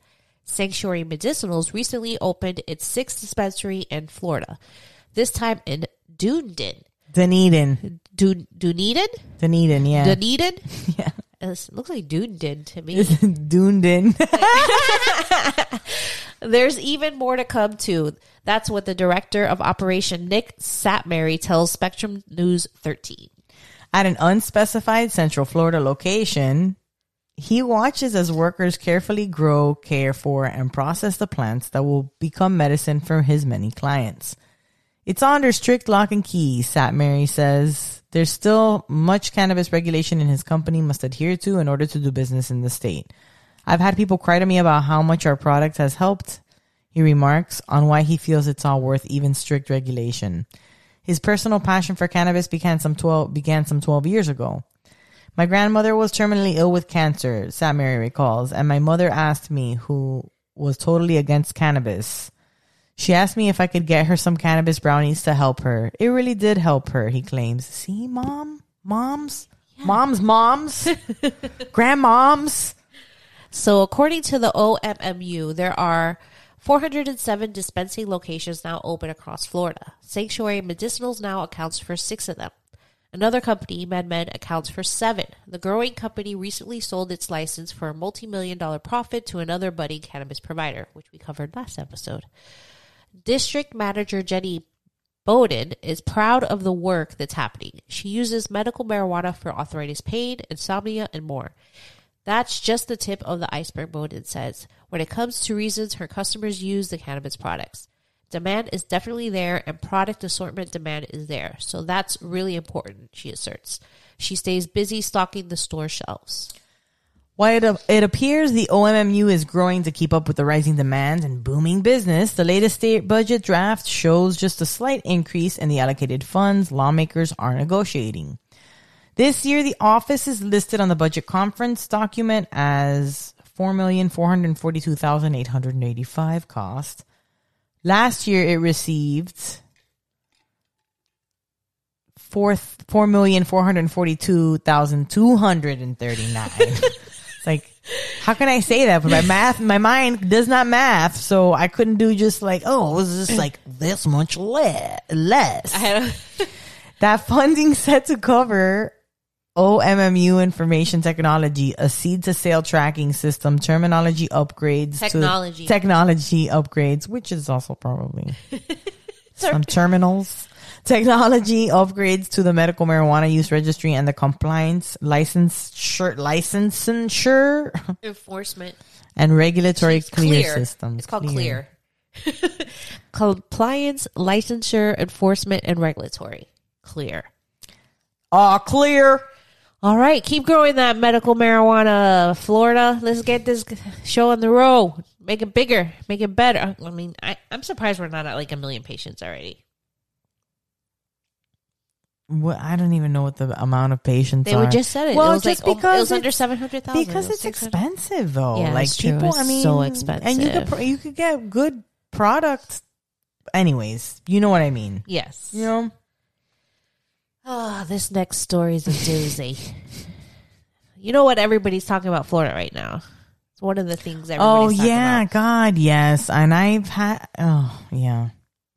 [SPEAKER 2] Sanctuary Medicinals recently opened its sixth dispensary in Florida. This time in Dunedin.
[SPEAKER 1] Dunedin.
[SPEAKER 2] Dun- Dunedin?
[SPEAKER 1] Dunedin, yeah.
[SPEAKER 2] Dunedin?
[SPEAKER 1] yeah.
[SPEAKER 2] It looks like Dunedin to me.
[SPEAKER 1] Dunedin.
[SPEAKER 2] There's even more to come too. That's what the director of operation Nick Satmary tells Spectrum News 13.
[SPEAKER 1] At an unspecified Central Florida location, he watches as workers carefully grow, care for, and process the plants that will become medicine for his many clients. It's under strict lock and key, Satmary says. There's still much cannabis regulation in his company must adhere to in order to do business in the state. I've had people cry to me about how much our product has helped, he remarks, on why he feels it's all worth even strict regulation. His personal passion for cannabis began some 12, began some 12 years ago. My grandmother was terminally ill with cancer, Satmary recalls, and my mother asked me, who was totally against cannabis. She asked me if I could get her some cannabis brownies to help her. It really did help her, he claims. See, mom? Moms? Moms, moms? Grandmoms?
[SPEAKER 2] So, according to the OMMU, there are 407 dispensing locations now open across Florida. Sanctuary Medicinals now accounts for six of them. Another company, MedMen, accounts for seven. The growing company recently sold its license for a multi million dollar profit to another budding cannabis provider, which we covered last episode. District Manager Jenny Bowden is proud of the work that's happening. She uses medical marijuana for arthritis pain, insomnia, and more. That's just the tip of the iceberg, Bowden says, when it comes to reasons her customers use the cannabis products. Demand is definitely there and product assortment demand is there. So that's really important, she asserts. She stays busy stocking the store shelves.
[SPEAKER 1] While it, it appears the OMMU is growing to keep up with the rising demand and booming business, the latest state budget draft shows just a slight increase in the allocated funds lawmakers are negotiating. This year, the office is listed on the budget conference document as 4,442,885 cost. Last year, it received four four million four hundred forty two thousand two hundred and thirty nine. it's like, how can I say that? But my math, my mind does not math, so I couldn't do just like, oh, it was just like this much le- less.
[SPEAKER 2] I had a,
[SPEAKER 1] That funding set to cover OMMU information technology, a seed to sale tracking system, terminology upgrades,
[SPEAKER 2] Technology.
[SPEAKER 1] to technology upgrades, which is also probably some terminals. Technology upgrades to the medical marijuana use registry and the compliance license shirt licensure
[SPEAKER 2] Enforcement.
[SPEAKER 1] and regulatory clear,
[SPEAKER 2] clear.
[SPEAKER 1] system.
[SPEAKER 2] It's called clear. Compliance, licensure, enforcement, and regulatory. Clear.
[SPEAKER 1] Oh, clear.
[SPEAKER 2] All right, keep growing that medical marijuana, Florida. Let's get this show on the road. Make it bigger, make it better. I mean, I, I'm surprised we're not at like a million patients already.
[SPEAKER 1] What, I don't even know what the amount of patients
[SPEAKER 2] They
[SPEAKER 1] are.
[SPEAKER 2] would just said it.
[SPEAKER 1] Well, oh,
[SPEAKER 2] it was
[SPEAKER 1] just
[SPEAKER 2] like oh,
[SPEAKER 1] because
[SPEAKER 2] it was under seven hundred thousand.
[SPEAKER 1] because it's expensive though.
[SPEAKER 2] Yeah,
[SPEAKER 1] like people,
[SPEAKER 2] It's
[SPEAKER 1] I mean,
[SPEAKER 2] so expensive.
[SPEAKER 1] and you could pr- you could get good products. Anyways, you know what I mean.
[SPEAKER 2] Yes.
[SPEAKER 1] You know,
[SPEAKER 2] Ah, this next story is a doozy. you know what everybody's talking about Florida right now. It's one of the things
[SPEAKER 1] oh
[SPEAKER 2] everybody's talking
[SPEAKER 1] yeah,
[SPEAKER 2] about.
[SPEAKER 1] God, yes, and I've had. Oh yeah.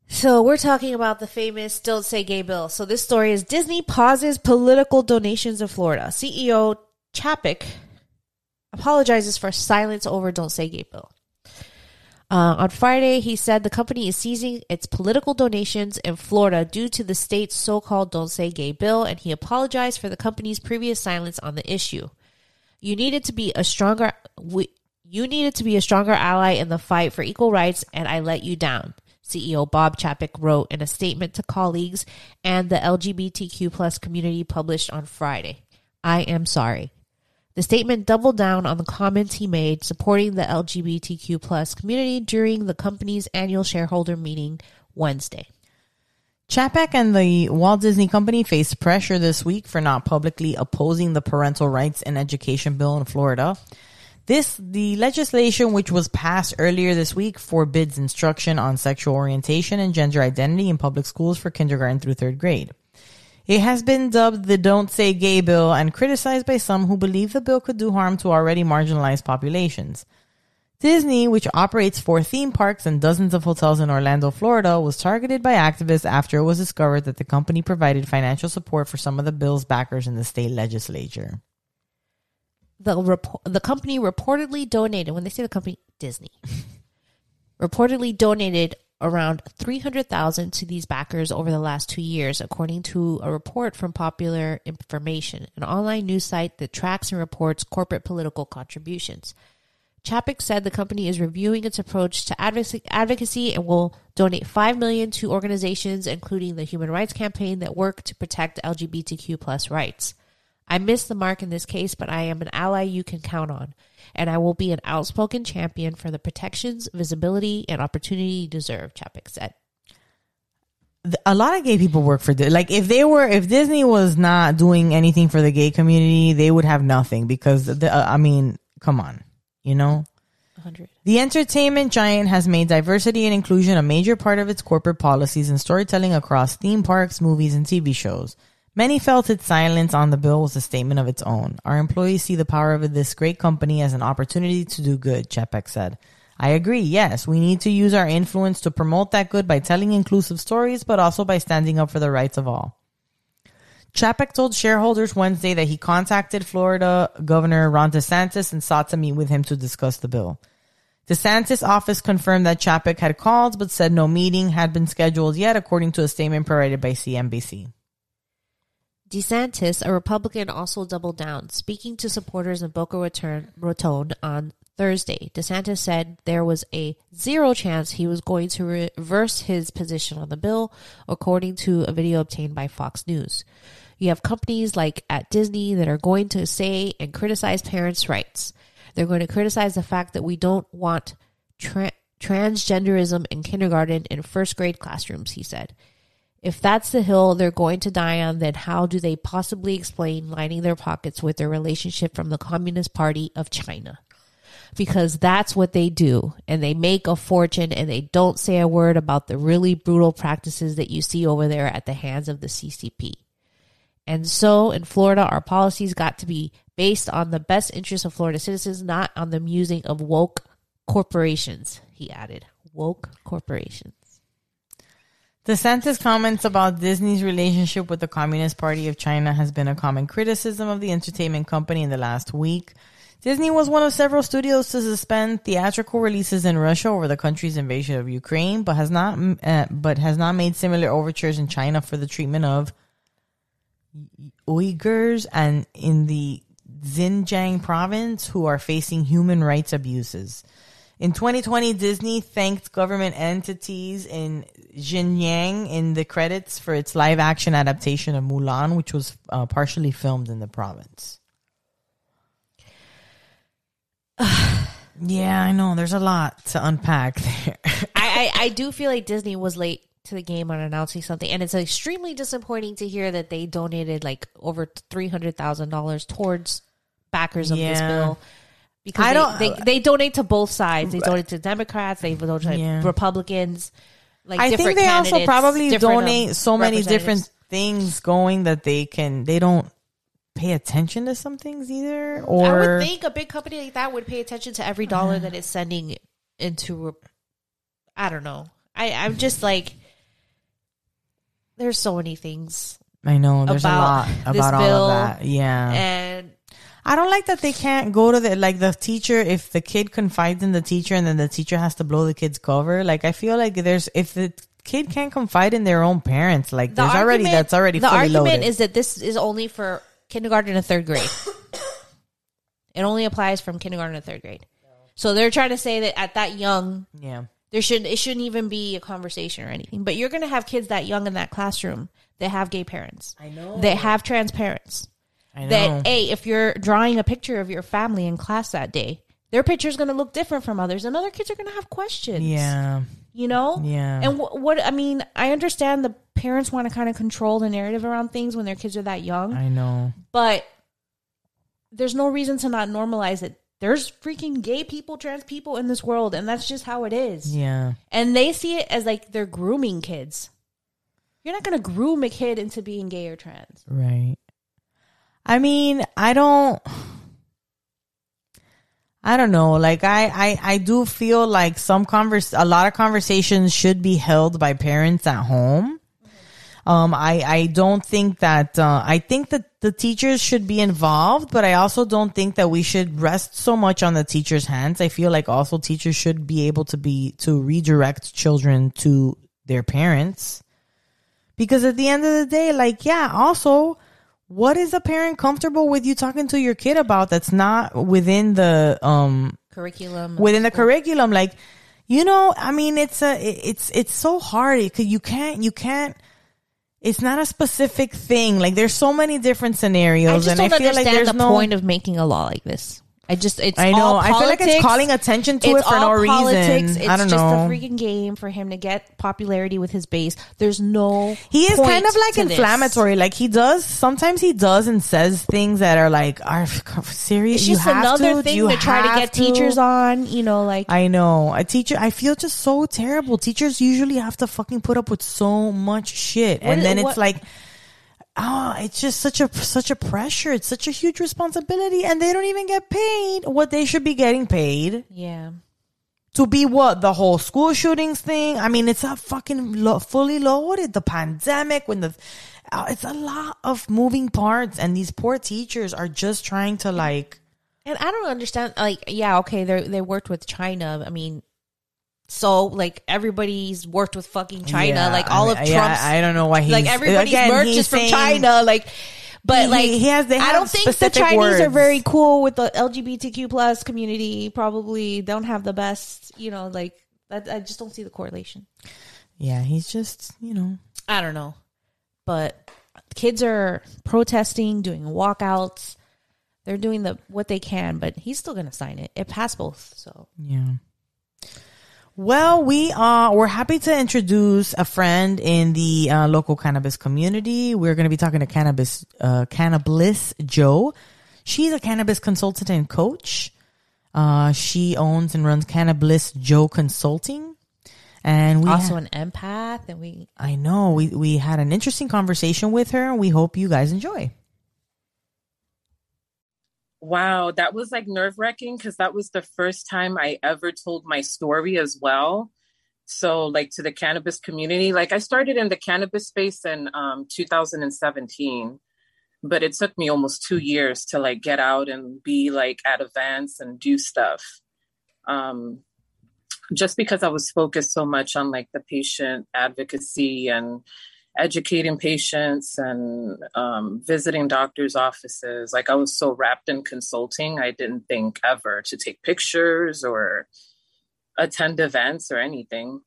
[SPEAKER 2] So we're talking about the famous "Don't Say Gay" bill. So this story is Disney pauses political donations in Florida. CEO Chapek apologizes for silence over "Don't Say Gay" bill. Uh, on Friday, he said the company is seizing its political donations in Florida due to the state's so-called "Don't Say Gay" bill, and he apologized for the company's previous silence on the issue. You needed to be a stronger. We, you needed to be a stronger ally in the fight for equal rights, and I let you down. CEO Bob Chapek wrote in a statement to colleagues and the LGBTQ plus community published on Friday. I am sorry. The statement doubled down on the comments he made supporting the LGBTQ plus community during the company's annual shareholder meeting Wednesday.
[SPEAKER 1] Chapek and the Walt Disney Company faced pressure this week for not publicly opposing the parental rights and education bill in Florida. This, the legislation which was passed earlier this week forbids instruction on sexual orientation and gender identity in public schools for kindergarten through third grade. It has been dubbed the Don't Say Gay bill and criticized by some who believe the bill could do harm to already marginalized populations. Disney, which operates four theme parks and dozens of hotels in Orlando, Florida, was targeted by activists after it was discovered that the company provided financial support for some of the bill's backers in the state legislature.
[SPEAKER 2] the report, the company reportedly donated when they say the company Disney reportedly donated around 300,000 to these backers over the last 2 years according to a report from Popular Information an online news site that tracks and reports corporate political contributions Chapek said the company is reviewing its approach to advocacy, advocacy and will donate 5 million to organizations including the Human Rights Campaign that work to protect LGBTQ plus rights. I missed the mark in this case, but I am an ally you can count on, and I will be an outspoken champion for the protections, visibility, and opportunity you deserve, Chapek said.
[SPEAKER 1] A lot of gay people work for Disney. Like if they were, if Disney was not doing anything for the gay community, they would have nothing because the, uh, I mean, come on, you know?
[SPEAKER 2] 100.
[SPEAKER 1] The entertainment giant has made diversity and inclusion a major part of its corporate policies and storytelling across theme parks, movies, and TV shows. Many felt its silence on the bill was a statement of its own. Our employees see the power of this great company as an opportunity to do good, Chapek said. I agree, yes, we need to use our influence to promote that good by telling inclusive stories, but also by standing up for the rights of all. Chapek told shareholders Wednesday that he contacted Florida Governor Ron DeSantis and sought to meet with him to discuss the bill. DeSantis' office confirmed that Chapek had called, but said no meeting had been scheduled yet, according to a statement provided by CNBC.
[SPEAKER 2] DeSantis, a Republican, also doubled down. Speaking to supporters in Boca Raton on Thursday, DeSantis said there was a zero chance he was going to reverse his position on the bill, according to a video obtained by Fox News. You have companies like at Disney that are going to say and criticize parents' rights. They're going to criticize the fact that we don't want tra- transgenderism in kindergarten and first grade classrooms, he said. If that's the hill they're going to die on, then how do they possibly explain lining their pockets with their relationship from the Communist Party of China? Because that's what they do. And they make a fortune and they don't say a word about the really brutal practices that you see over there at the hands of the CCP. And so in Florida, our policies got to be based on the best interests of Florida citizens, not on the musing of woke corporations, he added. Woke corporations.
[SPEAKER 1] DeSantis' comments about Disney's relationship with the Communist Party of China has been a common criticism of the entertainment company in the last week. Disney was one of several studios to suspend theatrical releases in Russia over the country's invasion of Ukraine, but has not uh, but has not made similar overtures in China for the treatment of Uyghurs and in the Xinjiang province who are facing human rights abuses. In 2020, Disney thanked government entities in Xinjiang in the credits for its live action adaptation of Mulan, which was uh, partially filmed in the province. yeah, I know. There's a lot to unpack there.
[SPEAKER 2] I, I, I do feel like Disney was late to the game on announcing something, and it's extremely disappointing to hear that they donated like over three hundred thousand dollars towards backers of this bill. Because
[SPEAKER 1] I don't-
[SPEAKER 2] they, they donate to both sides. They donate to Democrats. They donate to
[SPEAKER 1] Yeah.
[SPEAKER 2] Republicans. Like
[SPEAKER 1] I think
[SPEAKER 2] different
[SPEAKER 1] they also
[SPEAKER 2] candidates,
[SPEAKER 1] probably
[SPEAKER 2] different, um,
[SPEAKER 1] donate so many different
[SPEAKER 2] representatives.
[SPEAKER 1] things going that they can they don't pay attention to some things either. Or
[SPEAKER 2] I would think a big company like that would pay attention to every dollar that it's sending into. I don't know. I I'm just like, there's so many things,
[SPEAKER 1] I know there's
[SPEAKER 2] about
[SPEAKER 1] a lot
[SPEAKER 2] this
[SPEAKER 1] about all
[SPEAKER 2] bill
[SPEAKER 1] of that. Yeah.
[SPEAKER 2] and
[SPEAKER 1] I don't like that they can't go to the like the teacher if the kid confides in the teacher and then the teacher has to blow the kid's cover. Like I feel like there's if the kid can't confide in their own parents, like
[SPEAKER 2] the
[SPEAKER 1] there's already that's already
[SPEAKER 2] the
[SPEAKER 1] fully
[SPEAKER 2] argument
[SPEAKER 1] loaded.
[SPEAKER 2] is that this is only for kindergarten and third grade. it only applies from kindergarten to third grade. So they're trying to say that at that young,
[SPEAKER 1] yeah.
[SPEAKER 2] there should it shouldn't even be a conversation or anything. But you're going to have kids that young in that classroom that have gay parents.
[SPEAKER 1] I know.
[SPEAKER 2] they have trans parents. That a if you're drawing a picture of your family in class that day, their picture is going to look different from others, and other kids are going to have questions.
[SPEAKER 1] yeah.
[SPEAKER 2] you know.
[SPEAKER 1] Yeah.
[SPEAKER 2] And wh- what I mean, I understand the parents want to kind of control the narrative around things when their kids are that young,
[SPEAKER 1] I know.
[SPEAKER 2] but there's no reason to not normalize it. There's freaking gay people, trans people in this world, and that's just how it is.
[SPEAKER 1] Yeah.
[SPEAKER 2] And they see it as like they're grooming kids. You're not going to groom a kid into being gay or trans.
[SPEAKER 1] Right. I mean, I don't I don't know. Like I, I, I do feel like some converse, a lot of conversations should be held by parents at home. Um, I, I don't think that, uh, I think that the teachers should be involved, but I also don't think that we should rest so much on the teachers' hands. I feel like also teachers should be able to be, to redirect children to their parents. Because at the end of the day, like, yeah, also, what is a parent comfortable with you talking to your kid about that's not within the, um,
[SPEAKER 2] Curriculum.
[SPEAKER 1] within the curriculum? Like, you know, I mean, it's a, it's, it's so hard because you can't, you can't, it's not a specific thing. Like, there's so many different
[SPEAKER 2] I
[SPEAKER 1] scenarios,
[SPEAKER 2] just
[SPEAKER 1] and
[SPEAKER 2] don't
[SPEAKER 1] I feel like
[SPEAKER 2] understand
[SPEAKER 1] there's
[SPEAKER 2] the
[SPEAKER 1] no.
[SPEAKER 2] point of making a law like this. I just it's
[SPEAKER 1] I know. I feel like it's calling attention to
[SPEAKER 2] it's
[SPEAKER 1] it for no
[SPEAKER 2] politics.
[SPEAKER 1] reason.
[SPEAKER 2] It's
[SPEAKER 1] I don't
[SPEAKER 2] just
[SPEAKER 1] know.
[SPEAKER 2] a freaking game for him to get popularity with his base. There's no.
[SPEAKER 1] He is kind of like
[SPEAKER 2] to this.
[SPEAKER 1] inflammatory. Like he does sometimes he does and says things that are like are serious.
[SPEAKER 2] It's just another
[SPEAKER 1] to?
[SPEAKER 2] Thing
[SPEAKER 1] you
[SPEAKER 2] to try to get teachers on. You know, like
[SPEAKER 1] I know. A teacher, I feel just so terrible. Teachers usually have to fucking put up with so much shit.
[SPEAKER 2] What
[SPEAKER 1] and
[SPEAKER 2] is-
[SPEAKER 1] then it's
[SPEAKER 2] what-
[SPEAKER 1] like, oh, it's just such a, such a pressure. It's such a huge responsibility. And they don't even get paid what they should be getting paid
[SPEAKER 2] yeah.
[SPEAKER 1] to be what? The whole school shootings thing. I mean, it's a fucking lo- fully loaded. The pandemic when the, uh, it's a lot of moving parts and these poor teachers are just trying to like,
[SPEAKER 2] And I don't understand. Like, yeah, okay, they they worked with China. I mean, so like everybody's worked with fucking China.
[SPEAKER 1] Yeah,
[SPEAKER 2] like all
[SPEAKER 1] I
[SPEAKER 2] of Trump's.
[SPEAKER 1] yeah, I don't know why he's
[SPEAKER 2] like everybody's
[SPEAKER 1] again,
[SPEAKER 2] merch is from China. Like, but
[SPEAKER 1] He-
[SPEAKER 2] like
[SPEAKER 1] he has-
[SPEAKER 2] I don't think the Chinese are very cool with the LGBTQ plus community. Probably don't have the best. You know, like that, I just don't see the correlation.
[SPEAKER 1] Yeah, he's just, you know.
[SPEAKER 2] I don't know, but kids are protesting, doing walkouts. They're doing the what they can, but he's still going to sign it. It passed both, so
[SPEAKER 1] Yeah. Well, we are we're happy to introduce a friend in the uh, local cannabis community. We're going to be talking to cannabis uh, Cannabliss Joe. She's a cannabis consultant and coach. Uh, she owns and runs Cannabis Joe Consulting. And we
[SPEAKER 2] also
[SPEAKER 1] ha-
[SPEAKER 2] an empath, and we
[SPEAKER 1] I know we we had an interesting conversation with her and we hope you guys enjoy.
[SPEAKER 3] Wow, that was like nerve wracking because that was the first time I ever told my story as well. So, like to the cannabis community, like I started in the cannabis space in um, 2017. but it took me almost two years to like get out and be like at events and do stuff. Um, just because I was focused so much on like the patient advocacy and educating patients and um, visiting doctors' offices. Like I was so wrapped in consulting, I didn't think ever to take pictures or attend events or anything.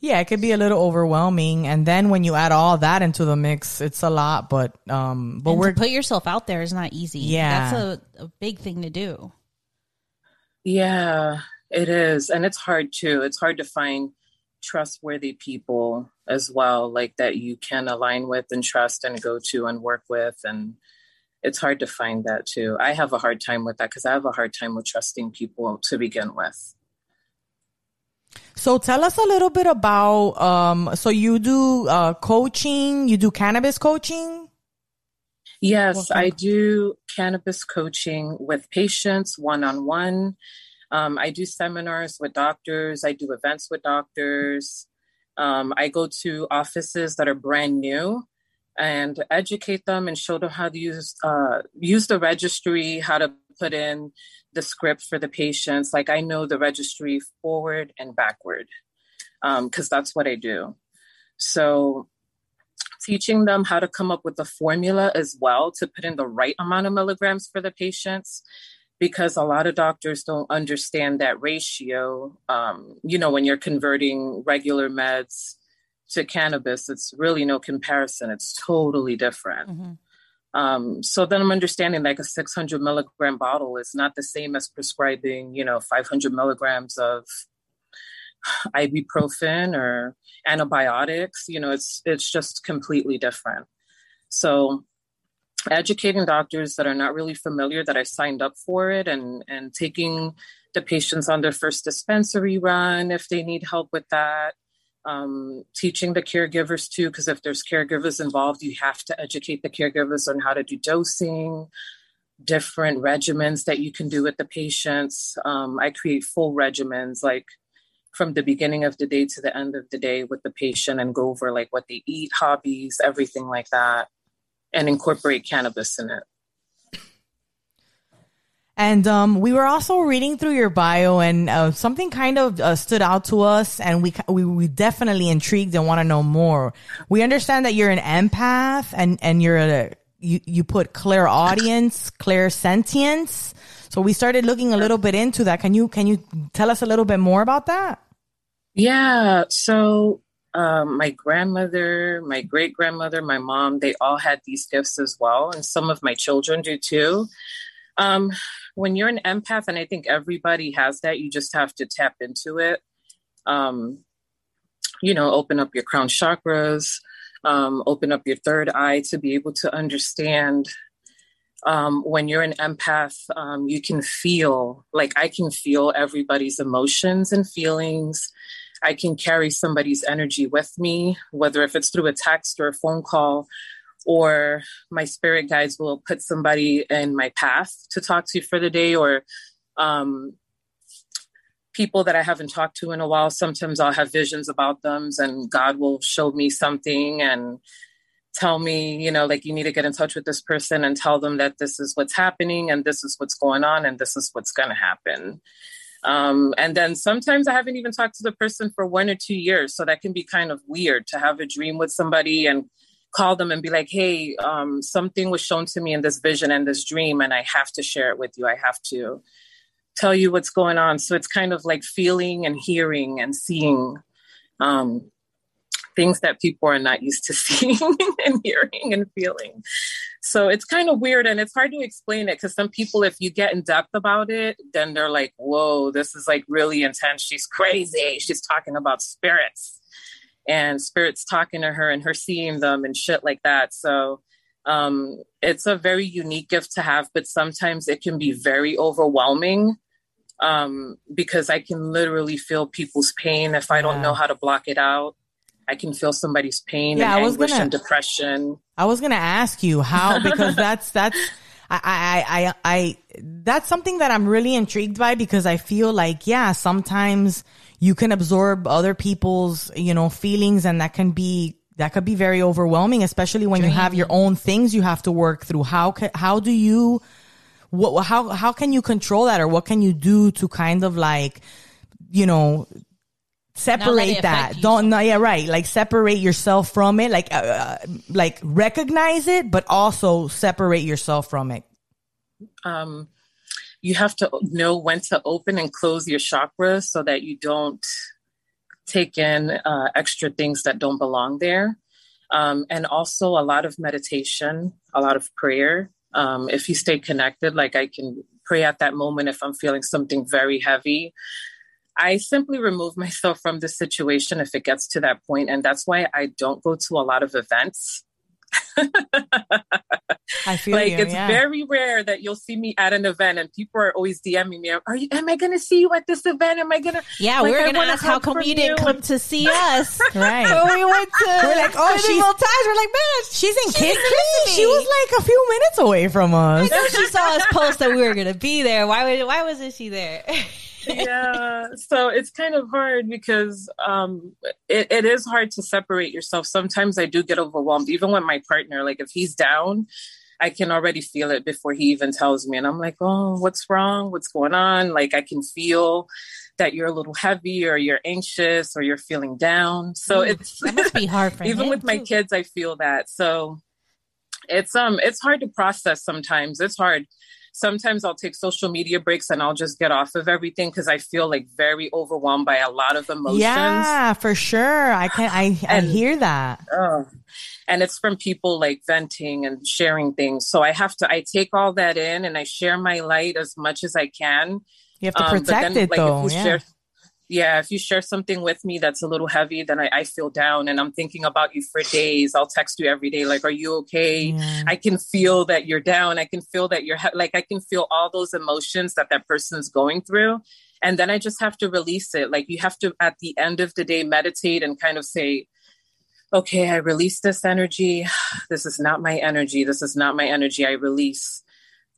[SPEAKER 1] Yeah, it could be a little overwhelming, and then when you add all that into the mix, it's a lot. But um, but
[SPEAKER 4] and
[SPEAKER 1] we're
[SPEAKER 4] to put yourself out there is not easy.
[SPEAKER 1] Yeah.
[SPEAKER 4] that's a, a big thing to do.
[SPEAKER 3] Yeah, it is. And it's hard too. It's hard to find trustworthy people as well, like that you can align with and trust and go to and work with. And it's hard to find that too. I have a hard time with that because I have a hard time with trusting people to begin with.
[SPEAKER 1] So tell us a little bit about um so you do uh coaching, you do cannabis coaching?
[SPEAKER 3] Yes, I do cannabis coaching with patients one on one. I do seminars with doctors, I do events with doctors. Um, I go to offices that are brand new and educate them and show them how to use uh, use the registry, how to put in the script for the patients. Like I know the registry forward and backward because um, that's what I do. So teaching them how to come up with the formula as well to put in the right amount of milligrams for the patients because a lot of doctors don't understand that ratio. Um, you know, when you're converting regular meds to cannabis, it's really no comparison. It's totally different. Mm-hmm. Um, so then I'm understanding like a 600 milligram bottle is not the same as prescribing, you know, 500 milligrams of ibuprofen or antibiotics. You know, it's it's just completely different. So educating doctors that are not really familiar that I signed up for it and and taking the patients on their first dispensary run if they need help with that. Um, teaching the caregivers too, because if there's caregivers involved, you have to educate the caregivers on how to do dosing, different regimens that you can do with the patients. Um, I create full regimens, like from the beginning of the day to the end of the day with the patient and go over like what they eat, hobbies, everything like that and incorporate cannabis in it.
[SPEAKER 1] And um, we were also reading through your bio, and uh, something kind of uh, stood out to us, and we we we definitely intrigued and want to know more. We understand that you're an empath, and and you're a you you put clairaudience, clairsentience. So we started looking a little bit into that. Can you can you tell us a little bit more about that?
[SPEAKER 3] Yeah. So um, my grandmother, my great grandmother, my mom, they all had these gifts as well. And some of my children do too. Um, when you're an empath, and I think everybody has that, you just have to tap into it. Um, you know, open up your crown chakras, um, open up your third eye to be able to understand. Um, when you're an empath, um, you can feel like I can feel everybody's emotions and feelings I can carry somebody's energy with me, whether if it's through a text or a phone call, or my spirit guides will put somebody in my path to talk to for the day, or um, people that I haven't talked to in a while. Sometimes I'll have visions about them, and God will show me something and tell me, you know, like you need to get in touch with this person and tell them that this is what's happening and this is what's going on and this is what's going to happen. Um, and then sometimes I haven't even talked to the person for one or two years. So that can be kind of weird to have a dream with somebody and call them and be like, hey, um, something was shown to me in this vision and this dream, and I have to share it with you. I have to tell you what's going on. So it's kind of like feeling and hearing and seeing um, things that people are not used to seeing and hearing and feeling. So it's kind of weird and it's hard to explain it because some people, if you get in depth about it, then they're like, whoa, this is like really intense. She's crazy. She's talking about spirits and spirits talking to her and her seeing them and shit like that. So um, it's a very unique gift to have, but sometimes it can be very overwhelming um, because I can literally feel people's pain if I don't know how to block it out. I can feel somebody's pain yeah, and anguish gonna, and depression.
[SPEAKER 1] I was gonna ask you how because that's that's I, I I I that's something that I'm really intrigued by because I feel like yeah sometimes you can absorb other people's you know feelings and that can be that could be very overwhelming, especially when you have your own things you have to work through. How ca- how do you what how how can you control that or what can you do to kind of like you know separate
[SPEAKER 4] it
[SPEAKER 1] that
[SPEAKER 4] you
[SPEAKER 1] don't no yeah right like separate yourself from it like uh, uh, like recognize it but also separate yourself from it
[SPEAKER 3] um, you have to know when to open and close your chakras so that you don't take in uh, extra things that don't belong there. Um, and also a lot of meditation, a lot of prayer. Um, if you stay connected, like I can pray at that moment if I'm feeling something very heavy. I simply remove myself from the situation if it gets to that point, and that's why I don't go to a lot of events.
[SPEAKER 1] I feel
[SPEAKER 3] like
[SPEAKER 1] you,
[SPEAKER 3] it's
[SPEAKER 1] yeah.
[SPEAKER 3] very rare that you'll see me at an event and people are always DMing me. Are you? Am I going to see you at this event? Am I going to?
[SPEAKER 4] Yeah,
[SPEAKER 3] Like,
[SPEAKER 4] we were
[SPEAKER 3] I
[SPEAKER 4] gonna ask how come you didn't come to see us.
[SPEAKER 1] Right.
[SPEAKER 4] We went to
[SPEAKER 1] We're like, oh, she's-.
[SPEAKER 4] We're like, man,
[SPEAKER 1] she's in Kid. She was like a few minutes away from us.
[SPEAKER 4] She saw us post that we were gonna be there. Why why wasn't she there?
[SPEAKER 3] yeah. So it's kind of hard because um, it, it is hard to separate yourself. Sometimes I do get overwhelmed, even with my partner. Like if he's down, I can already feel it before he even tells me. And I'm like, oh, what's wrong? What's going on? Like I can feel that you're a little heavy or you're anxious or you're feeling down. So
[SPEAKER 4] Ooh,
[SPEAKER 3] it's
[SPEAKER 4] must be hard for
[SPEAKER 3] even with my kids i feel that so it's um it's hard to process sometimes it's hard sometimes i'll take social media breaks and i'll just get off of everything because i feel like very overwhelmed by a lot of emotions
[SPEAKER 1] Yeah, for sure. I can I I hear that.
[SPEAKER 3] Ugh. and it's from people like venting and sharing things so i have to i take all that in and i share my light as much as i can
[SPEAKER 1] You have to
[SPEAKER 3] Um,
[SPEAKER 1] protect
[SPEAKER 3] then,
[SPEAKER 1] it
[SPEAKER 3] like,
[SPEAKER 1] though. Yeah.
[SPEAKER 3] share, yeah, if you share something with me that's a little heavy, then I, I feel down and I'm thinking about you for days. I'll text you every day, like, "Are you okay?"
[SPEAKER 1] Yeah.
[SPEAKER 3] I can feel that you're down. I can feel that you're he- like I can feel all those emotions that that person's going through, and then I just have to release it. Like you have to, at the end of the day, meditate and kind of say, "Okay, I release this energy. This is not my energy. This is not my energy. I release."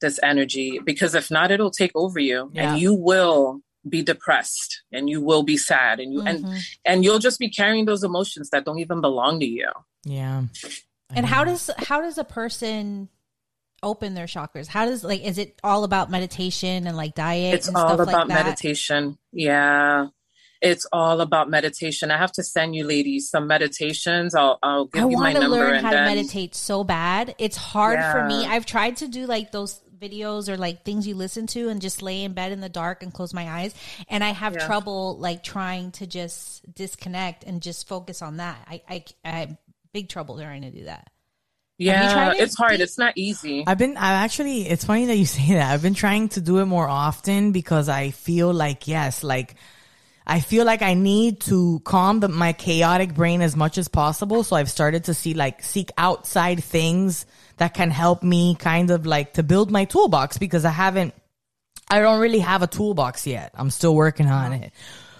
[SPEAKER 3] this energy because if not it'll take over you
[SPEAKER 1] Yeah.
[SPEAKER 3] and you will be depressed and you will be sad and you and
[SPEAKER 4] Mhm.
[SPEAKER 3] and you'll just be carrying those emotions that don't even belong to you
[SPEAKER 1] Yeah.
[SPEAKER 4] And how does how does a person open their chakras? How does like is it all about meditation and like diet?
[SPEAKER 3] it's
[SPEAKER 4] and
[SPEAKER 3] all
[SPEAKER 4] stuff
[SPEAKER 3] about
[SPEAKER 4] like that?
[SPEAKER 3] meditation yeah it's all about meditation i have to send you ladies some meditations i'll i'll give
[SPEAKER 4] I
[SPEAKER 3] you my number.
[SPEAKER 4] I want to learn
[SPEAKER 3] and
[SPEAKER 4] how to meditate so bad. It's hard for me. I've tried to do like those videos or like things you listen to and just lay in bed in the dark and close my eyes and I have
[SPEAKER 3] Yeah.
[SPEAKER 4] trouble like trying to just disconnect and just focus on that. I I I have big trouble trying to do that.
[SPEAKER 3] yeah
[SPEAKER 4] it,
[SPEAKER 3] it's hard it's not easy
[SPEAKER 1] I've been, I actually, it's funny that you say that. I've been trying to do it more often because I feel like, yes, like, I feel like I need to calm the, my chaotic brain as much as possible. So I've started to see like seek outside things that can help me kind of like to build my toolbox because I haven't, I don't really have a toolbox yet. I'm still working on it.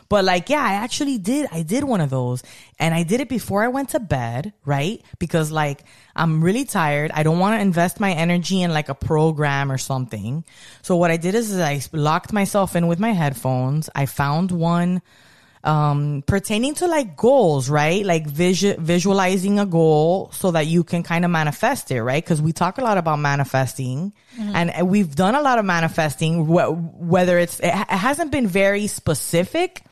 [SPEAKER 1] But like, yeah, I actually did. I did one of those and I did it before I went to bed, right? Because like, I'm really tired. I don't want to invest my energy in like a program or something. So what I did is, is I locked myself in with my headphones. I found one, um, pertaining to like goals, right? Like visu- visualizing a goal so that you can kind of manifest it, right? Cause we talk a lot about manifesting and we've done a lot of manifesting, wh- whether it's, it ha- it hasn't been very specific,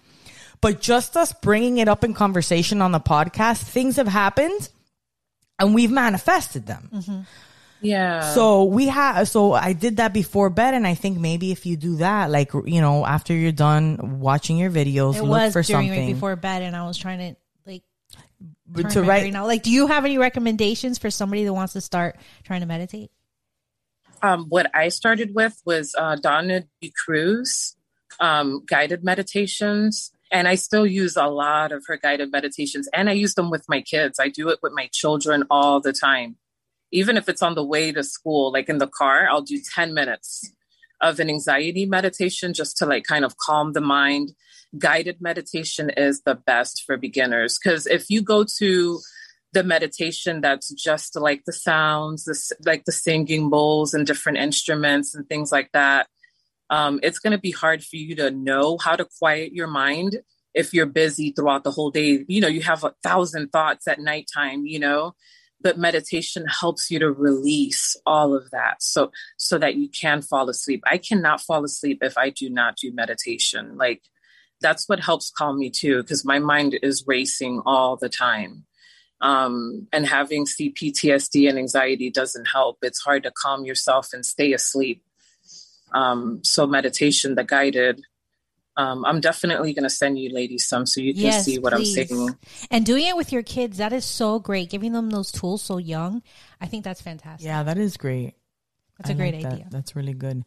[SPEAKER 1] but just us bringing it up in conversation on the podcast, things have happened and we've manifested them.
[SPEAKER 3] Yeah
[SPEAKER 1] So we have, so I did that before bed, and I think maybe if you do that, like you know, after you're done watching your videos,
[SPEAKER 4] It
[SPEAKER 1] look
[SPEAKER 4] was
[SPEAKER 1] for
[SPEAKER 4] during
[SPEAKER 1] something
[SPEAKER 4] right before bed and I was trying to like turn
[SPEAKER 1] to
[SPEAKER 4] my
[SPEAKER 1] write.
[SPEAKER 4] brain out. Like do you have any recommendations for somebody that wants to start trying to meditate?
[SPEAKER 3] um, what I started with was uh, Donna D. Cruz um, guided meditations. And I still use a lot of her guided meditations, and I use them with my kids. I do it with my children all the time. Even if it's on the way to school, like in the car, I'll do 10 minutes of an anxiety meditation just to like kind of calm the mind. Guided meditation is the best for beginners because if you go to the meditation that's just like the sounds, the, like the singing bowls and different instruments and things like that. Um, it's going to be hard for you to know how to quiet your mind if you're busy throughout the whole day, you know, you have a thousand thoughts at nighttime, you know, but meditation helps you to release all of that so so that you can fall asleep. I cannot fall asleep if I do not do meditation. Like that's what helps calm me too because my mind is racing all the time. Um, and having CPTSD and anxiety doesn't help. It's hard to calm yourself and stay asleep. Um, so meditation, the guided um, I'm definitely going to send you ladies some so you can yes, see what please. I'm saying.
[SPEAKER 4] And doing it with your kids, that is so great. Giving them those tools so young, I think that's fantastic.
[SPEAKER 1] Yeah, that is great.
[SPEAKER 4] That's I a great like idea.
[SPEAKER 1] That. That's really good.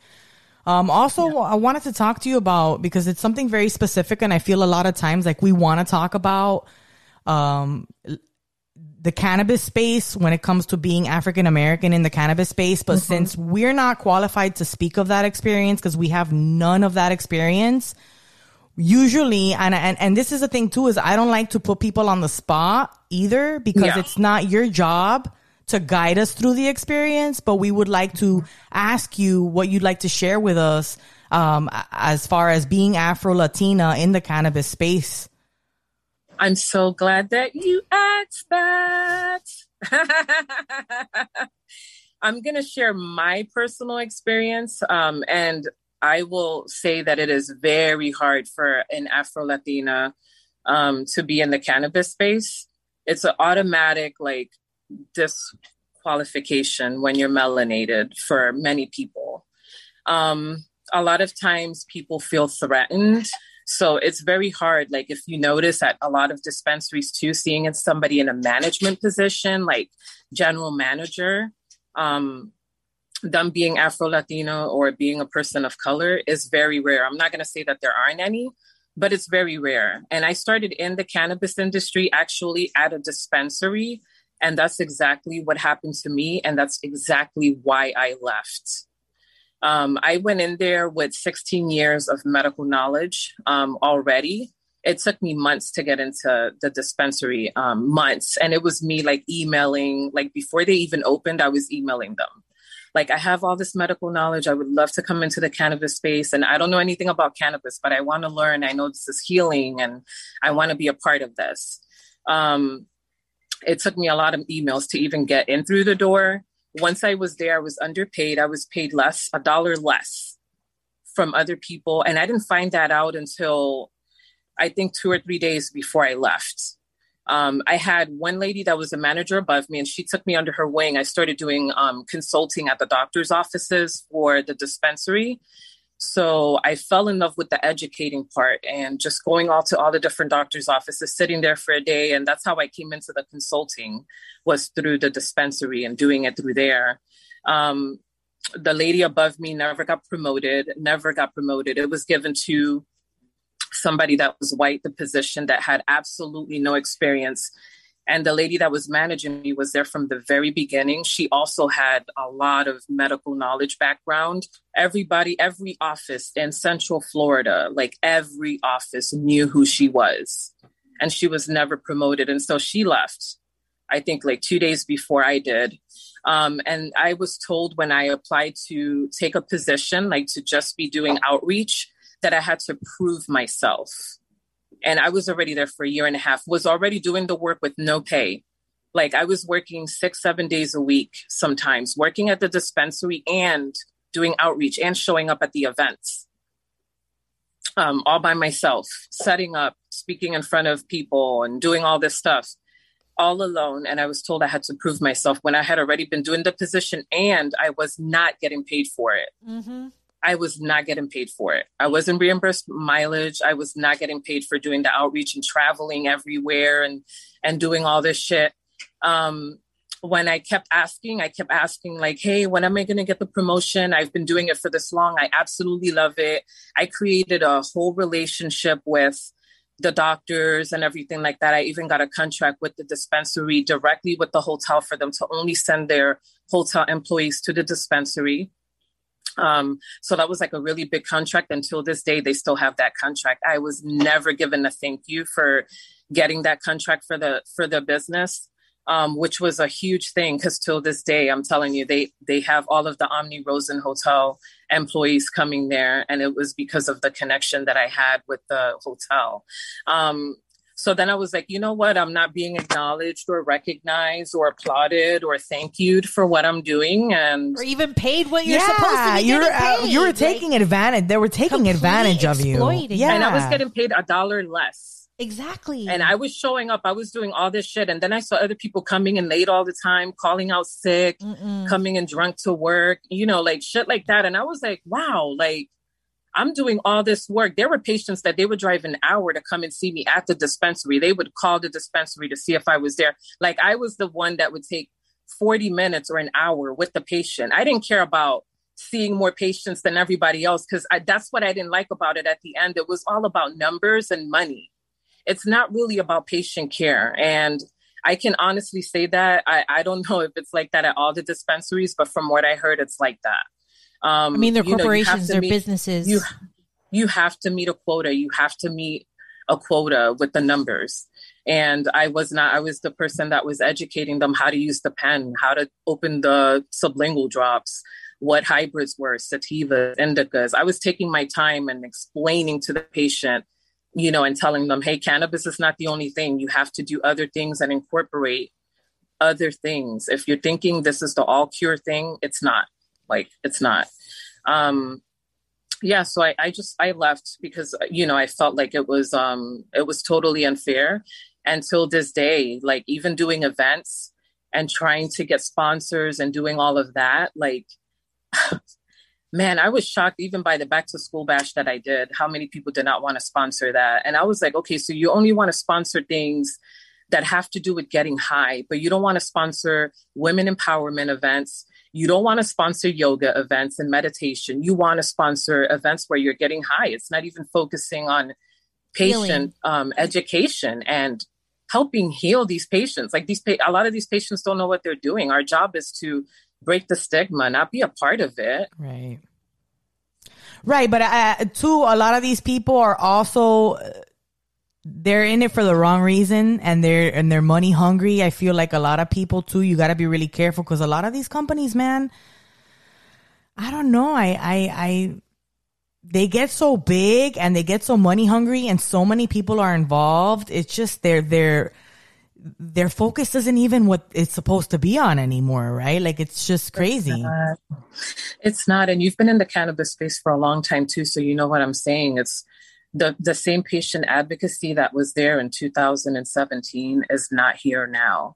[SPEAKER 1] Um, also, yeah. I wanted to talk to you about because it's something very specific, and I feel a lot of times like we want to talk about um, the cannabis space when it comes to being African American in the cannabis space. But mm-hmm. since we're not qualified to speak of that experience because we have none of that experience, usually and, and and this is the thing too is i don't like to put people on the spot either because yeah. it's not your job to guide us through the experience but we would like to ask you what you'd like to share with us um, as far as being afro latina in the cannabis space
[SPEAKER 3] i'm so glad that you asked that i'm going to share my personal experience um, and I will say that it is very hard for an Afro Latina um, to be in the cannabis space. It's an automatic like disqualification when you're melanated for many people. Um, a lot of times people feel threatened. So it's very hard. Like if you notice at a lot of dispensaries too, seeing somebody in a management position, like general manager, um, them being Afro Latino or being a person of color is very rare. I'm not going to say that there aren't any, but it's very rare. And I started in the cannabis industry actually at a dispensary. And that's exactly what happened to me. And that's exactly why I left. Um, I went in there with 16 years of medical knowledge um, already. It took me months to get into the dispensary, um, months. And it was me like emailing, like before they even opened, I was emailing them like I have all this medical knowledge. I would love to come into the cannabis space and I don't know anything about cannabis, but I want to learn. I know this is healing and I want to be a part of this. Um, it took me a lot of emails to even get in through the door. Once I was there, I was underpaid. I was paid less, a dollar less from other people. And I didn't find that out until I think two or three days before I left. Um, I had one lady that was a manager above me, and she took me under her wing. I started doing um, consulting at the doctor's offices for the dispensary. So I fell in love with the educating part and just going all to all the different doctors' offices, sitting there for a day, and that's how I came into the consulting was through the dispensary and doing it through there. Um, the lady above me never got promoted, never got promoted. It was given to somebody that was white the position that had absolutely no experience. And the lady that was managing me was there from the very beginning. She also had a lot of medical knowledge background. Everybody every office in central florida like every office knew who she was. And she was never promoted. And so she left i think like two days before i did. Um, and i was told when i applied to take a position like to just be doing outreach that I had to prove myself. And I was already there for a year and a half, was already doing the work with no pay. Like I was working six, seven days a week sometimes, working at the dispensary and doing outreach and showing up at the events. Um, all by myself, setting up, speaking in front of people, and doing all this stuff all alone. And I was told I had to prove myself when I had already been doing the position and I was not getting paid for it. Mm-hmm. I was not getting paid for it. I wasn't reimbursed mileage. I was not getting paid for doing the outreach and traveling everywhere and and doing all this shit. Um, when I kept asking, I kept asking, like, hey, when am I going to get the promotion? I've been doing it for this long. I absolutely love it. I created a whole relationship with the doctors and everything like that. I even got a contract with the dispensary directly with the hotel for them to only send their hotel employees to the dispensary. Um, so that was like a really big contract. Until this day, they still have that contract. I was never given a thank you for getting that contract for the for the business. um, which was a huge thing because till this day, I'm telling you, they they have all of the Omni Rosen Hotel employees coming there, and it was because of the connection that I had with the hotel. Um, so then I was like, you know what? I'm not being acknowledged or recognized or applauded or thank you for what I'm doing, and
[SPEAKER 4] or even paid what you're supposed to be
[SPEAKER 1] you're
[SPEAKER 4] getting
[SPEAKER 1] uh,
[SPEAKER 4] paid.
[SPEAKER 1] you were
[SPEAKER 4] Like,
[SPEAKER 1] taking advantage. They were taking advantage of you. Yeah,
[SPEAKER 3] and I was getting paid a dollar less.
[SPEAKER 4] exactly.
[SPEAKER 3] And I was showing up. I was doing all this shit, and then I saw other people coming in late all the time, calling out sick,
[SPEAKER 4] Mm-mm.
[SPEAKER 3] coming in drunk to work, you know, like shit like that. And I was like, wow, like I'm doing all this work. There were patients that they would drive an hour to come and see me at the dispensary. They would call the dispensary to see if I was there. Like I was the one that would take 40 minutes or an hour with the patient. I didn't care about seeing more patients than everybody else because that's what I didn't like about it at the end. It was all about numbers and money. It's not really about patient care. And I can honestly say that. I, I don't know if it's like that at all the dispensaries, but from what I heard, it's like that. Um,
[SPEAKER 4] I mean, they're
[SPEAKER 3] know,
[SPEAKER 4] corporations,
[SPEAKER 3] to
[SPEAKER 4] they're
[SPEAKER 3] meet-
[SPEAKER 4] businesses.
[SPEAKER 3] you you have to meet a quota. You have to meet a quota with the numbers. And i was not i was the person that was educating them how to use the pen how to open the sublingual drops what hybrids were sativas indicas. I was taking my time and explaining to the patient you know and telling them hey cannabis is not the only thing. You have to do other things and incorporate other things. If you're thinking this is the all cure thing it's not. Like it's not um yeah so I, I just i left because you know i felt like it was um it was totally unfair. Until this day like even doing events and trying to get sponsors and doing all of that like man i was shocked even by the back to school bash that i did how many people did not want to sponsor that. And i was like okay so you only want to sponsor things that have to do with getting high but you don't want to sponsor women empowerment events you don't want to sponsor yoga events and meditation. You want to sponsor events where you're getting high. It's not even focusing on patient um, education and helping heal these patients. Like these, pa- a lot of these patients don't know what they're doing. Our job is to break the stigma, not be a part of it.
[SPEAKER 1] Right. Right, but uh, too, a lot of these people are also uh, they're in it for the wrong reason, and they're and they're money hungry. I feel like a lot of people too. You got to be really careful because a lot of these companies, man, I don't know. I I I they get so big and they get so money hungry, and so many people are involved. It's just their their their focus isn't even what it's supposed to be on anymore, right? Like it's just crazy.
[SPEAKER 3] Uh, it's not. And you've been in the cannabis space for a long time too, so you know what I'm saying. It's the the same patient advocacy that was there in 2017 is not here now.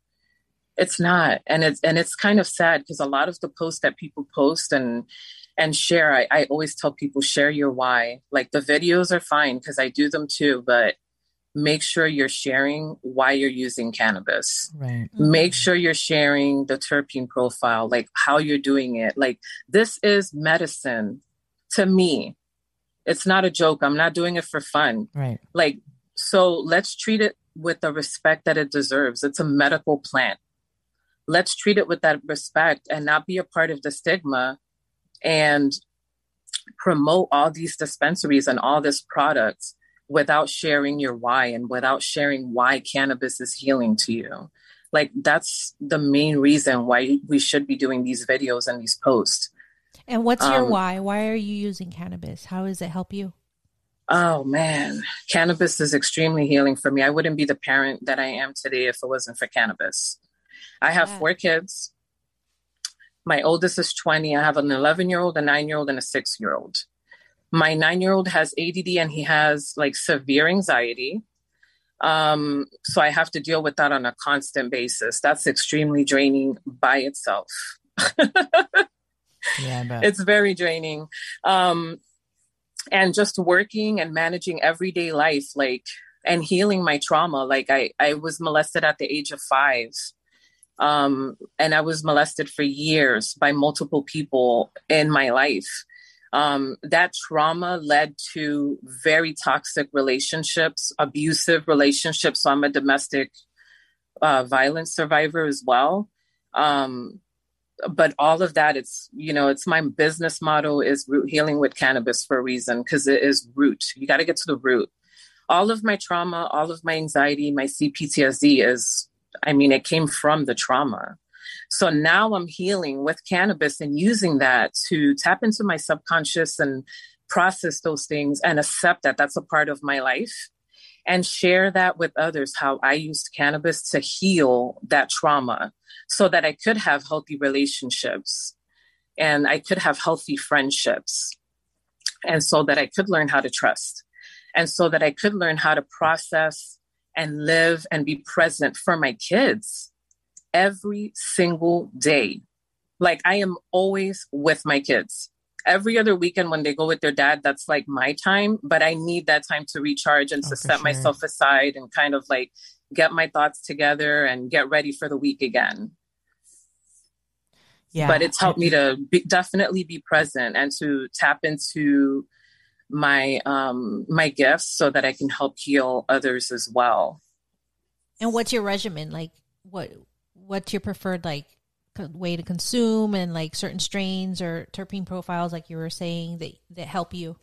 [SPEAKER 3] It's not, and it's and it's kind of sad because a lot of the posts that people post and and share, I, I always tell people share your why. Like the videos are fine because I do them too, but make sure you're sharing why you're using cannabis
[SPEAKER 1] Right.
[SPEAKER 3] make mm-hmm. sure you're sharing the terpene profile like how you're doing it like this is medicine to me it's not a joke. I'm not doing it for fun.
[SPEAKER 1] Right.
[SPEAKER 3] like so let's treat it with the respect that it deserves. It's a medical plant let's treat it with that respect and not be a part of the stigma and promote all these dispensaries and all this products without sharing your why and without sharing why cannabis is healing to you. Like that's the main reason why we should be doing these videos and these posts
[SPEAKER 4] and what's your
[SPEAKER 3] um,
[SPEAKER 4] why? Why are you using cannabis? How does it help you?
[SPEAKER 3] Oh man, cannabis is extremely healing for me. I wouldn't be the parent that I am today if it wasn't for cannabis. I have
[SPEAKER 4] Yeah.
[SPEAKER 3] four kids. My oldest is 20. I have an 11 year old, a nine year old, and a six year old. My nine year old has ADD and he has like severe anxiety. Um, so I have to deal with that on a constant basis. That's extremely draining by itself. It's very draining. Um and just working and managing everyday life like and healing my trauma like i i was molested at the age of five. Um and i was molested for years by multiple people in my life. Um that trauma led to very toxic relationships abusive relationships. So i'm a domestic uh, violence survivor as well. Um but all of that it's you know it's my business model is root healing with cannabis for a reason because it is root. You got to get to the root. All of my trauma all of my anxiety my cptsd is I mean, it came from the trauma. So now I'm healing with cannabis and using that to tap into my subconscious and process those things and accept that that's a part of my life and share that with others how I used cannabis to heal that trauma so that I could have healthy relationships and I could have healthy friendships and so that I could learn how to trust and so that I could learn how to process and live and be present for my kids every single day. Like I am always with my kids. Every other weekend when they go with their dad, that's like my time, but I need that time to recharge and
[SPEAKER 1] Oh,
[SPEAKER 3] to set
[SPEAKER 1] sure.
[SPEAKER 3] myself aside and kind of like get my thoughts together and get ready for the week again.
[SPEAKER 1] Yeah.
[SPEAKER 3] But it's helped me to be, definitely be present and to tap into my um my gifts so that I can help heal others as well.
[SPEAKER 2] And what's your regimen like? What what's your preferred like way to consume and like certain strains or terpene profiles, like you were saying that that help you?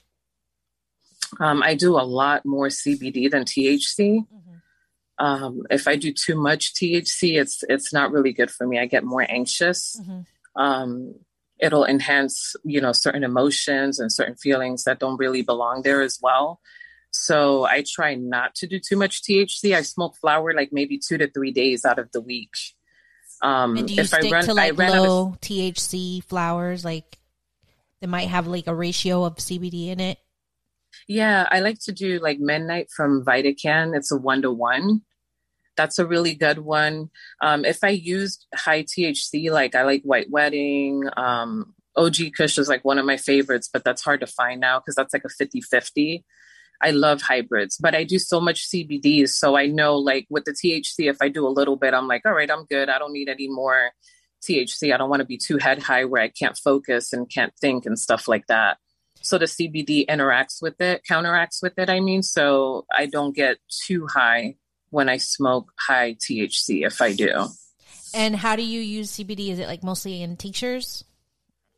[SPEAKER 3] Um, I do a lot more CBD than THC.
[SPEAKER 2] Mm-hmm.
[SPEAKER 3] Um, if I do too much THC, it's it's not really good for me. I get more anxious.
[SPEAKER 2] Mhm.
[SPEAKER 3] Um, it'll enhance, you know, certain emotions and certain feelings that don't really belong there as well. So I try not to do too much THC. I smoke flower like maybe two to three days out of the week. Um,
[SPEAKER 2] And do you
[SPEAKER 3] if
[SPEAKER 2] stick
[SPEAKER 3] I run,
[SPEAKER 2] to
[SPEAKER 3] I
[SPEAKER 2] like
[SPEAKER 3] ran out of
[SPEAKER 2] low THC flowers, like that might have like a ratio of CBD in it?
[SPEAKER 3] Yeah, I like to do like Midnight from VidaCann. It's a one to one. That's a really good one. Um, if I used high THC, like I like White Wedding, um, OG Kush is like one of my favorites, but that's hard to find now because that's like a 50 50. I love hybrids, but I do so much CBDs. So I know like with the THC, if I do a little bit, I'm like, all right, I'm good. I don't need any more THC. I don't want to be too head high where I can't focus and can't think and stuff like that. So the CBD interacts with it, counteracts with it, I mean. So I don't get too high when I smoke high THC if I do.
[SPEAKER 2] And how do you use CBD? Is it like mostly in tinctures?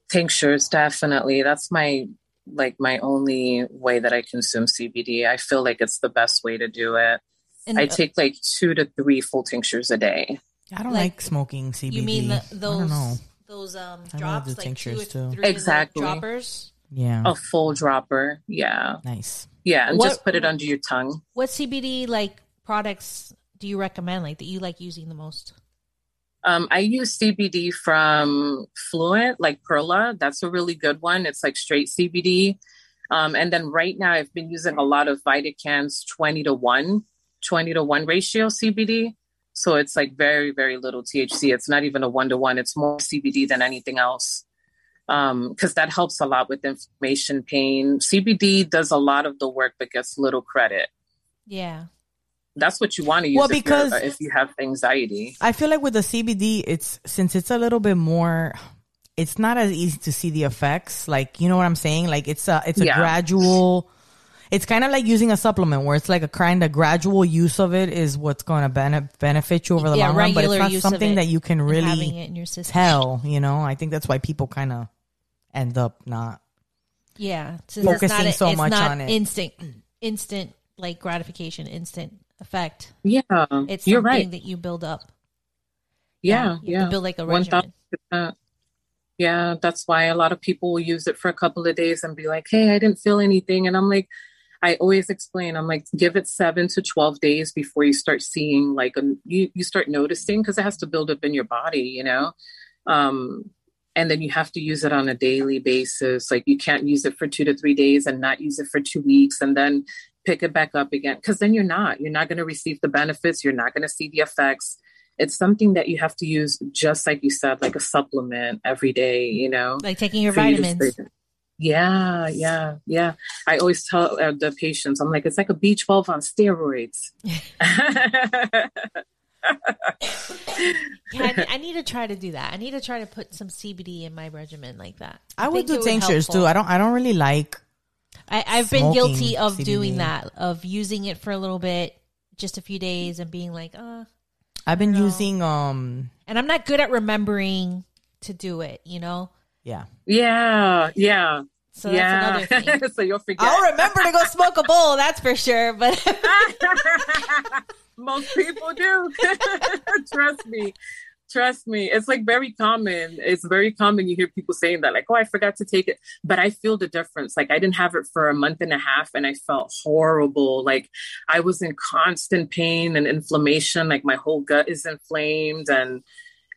[SPEAKER 3] Tinctures, definitely. That's my like my only way that I consume CBD. I feel like it's the best way to do it.
[SPEAKER 2] And
[SPEAKER 3] I
[SPEAKER 2] uh,
[SPEAKER 3] take like two to three full tinctures a day.
[SPEAKER 1] I don't
[SPEAKER 2] like-
[SPEAKER 1] like, smoking CBD.
[SPEAKER 2] you mean the,
[SPEAKER 1] I don't
[SPEAKER 2] those
[SPEAKER 1] know.
[SPEAKER 2] those um
[SPEAKER 1] I love
[SPEAKER 2] drops
[SPEAKER 1] the
[SPEAKER 2] like two or
[SPEAKER 1] tinctures, too.
[SPEAKER 2] three
[SPEAKER 3] Exactly.
[SPEAKER 2] little droppers?
[SPEAKER 1] Yeah.
[SPEAKER 3] A full dropper. Yeah.
[SPEAKER 1] Nice.
[SPEAKER 3] Yeah. And
[SPEAKER 2] What-
[SPEAKER 3] just put it under your tongue.
[SPEAKER 2] What CBD like products do you recommend like that you like using the most?
[SPEAKER 3] Um, I use CBD from Fluent, like Perla. That's a really good one. It's like straight CBD. Um, and then right now, I've been using a lot of VidaCann's 20 to 1, 20 to 1 ratio CBD. So it's like very, very little THC. It's not even a one to one, it's more CBD than anything else. Because that helps a lot with inflammation, pain. CBD does a lot of the work, but gets little credit.
[SPEAKER 2] Yeah.
[SPEAKER 3] That's what you want to use
[SPEAKER 1] Well,
[SPEAKER 3] uh,
[SPEAKER 1] because-
[SPEAKER 3] if you have anxiety.
[SPEAKER 1] I feel like with the CBD, it's since it's a little bit more. It's not as easy to see the effects. Like you know what I'm saying. Like it's a it's a
[SPEAKER 3] Yeah.
[SPEAKER 1] gradual. It's kind of like using a supplement where it's like a kind of gradual use of it is what's going to bene- benefit you over the
[SPEAKER 2] yeah,
[SPEAKER 1] long run. But it's not something
[SPEAKER 2] it
[SPEAKER 1] that you can really
[SPEAKER 2] having it in your system.
[SPEAKER 1] tell. You know, I think that's why people kind of end up not.
[SPEAKER 2] Yeah, since it's
[SPEAKER 1] Focusing
[SPEAKER 2] not a-
[SPEAKER 1] so
[SPEAKER 2] it's
[SPEAKER 1] much
[SPEAKER 2] not
[SPEAKER 1] on it.
[SPEAKER 2] Instant, instant like gratification, instant effect.
[SPEAKER 3] Yeah,
[SPEAKER 2] It's
[SPEAKER 3] you're right.
[SPEAKER 2] that you build up.
[SPEAKER 3] Yeah, yeah.
[SPEAKER 2] to build like a regimen.
[SPEAKER 3] Yeah, that's why a lot of people will use it for a couple of days and be like, "Hey, I didn't feel anything," and I'm like, I always explain, I'm like, give it seven to twelve days before you start seeing like a, you you start noticing because it has to build up in your body, you know. Um, and then you have to use it on a daily basis. Like you can't use it for two to three days and not use it for two weeks and then pick it back up again because then you're not you're not going to receive the benefits. You're not going to see the effects it's something that you have to use just like you said like a supplement every day you know
[SPEAKER 2] Like taking your
[SPEAKER 3] for you
[SPEAKER 2] vitamins.
[SPEAKER 3] yeah yeah yeah i always tell uh, the patients i'm like it's like a b12 on steroids
[SPEAKER 2] Yeah, I, ne- I need to try to do that. I need to try to put some CBD in my regimen like that.
[SPEAKER 1] I would do tinctures
[SPEAKER 2] helpful.
[SPEAKER 1] too. I don't. I don't really like.
[SPEAKER 2] I, I've been guilty of
[SPEAKER 1] CBD.
[SPEAKER 2] doing that, of using it for a little bit, just a few days, and being like, uh,
[SPEAKER 1] I've been
[SPEAKER 2] No.
[SPEAKER 1] using. Um.
[SPEAKER 2] and I'm not good at remembering to do it, you know?
[SPEAKER 1] Yeah.
[SPEAKER 3] yeah yeah
[SPEAKER 2] So that's
[SPEAKER 3] yeah
[SPEAKER 2] another thing.
[SPEAKER 3] so you'll forget
[SPEAKER 2] I'll remember to go smoke a bowl, that's for sure. But
[SPEAKER 3] Most people do. Trust me. Trust me. It's like very common. It's very common. You hear people saying that, like, oh, I forgot to take it. But I feel the difference. Like, I didn't have it for a month and a half and I felt horrible. Like, I was in constant pain and inflammation. Like, my whole gut is inflamed. And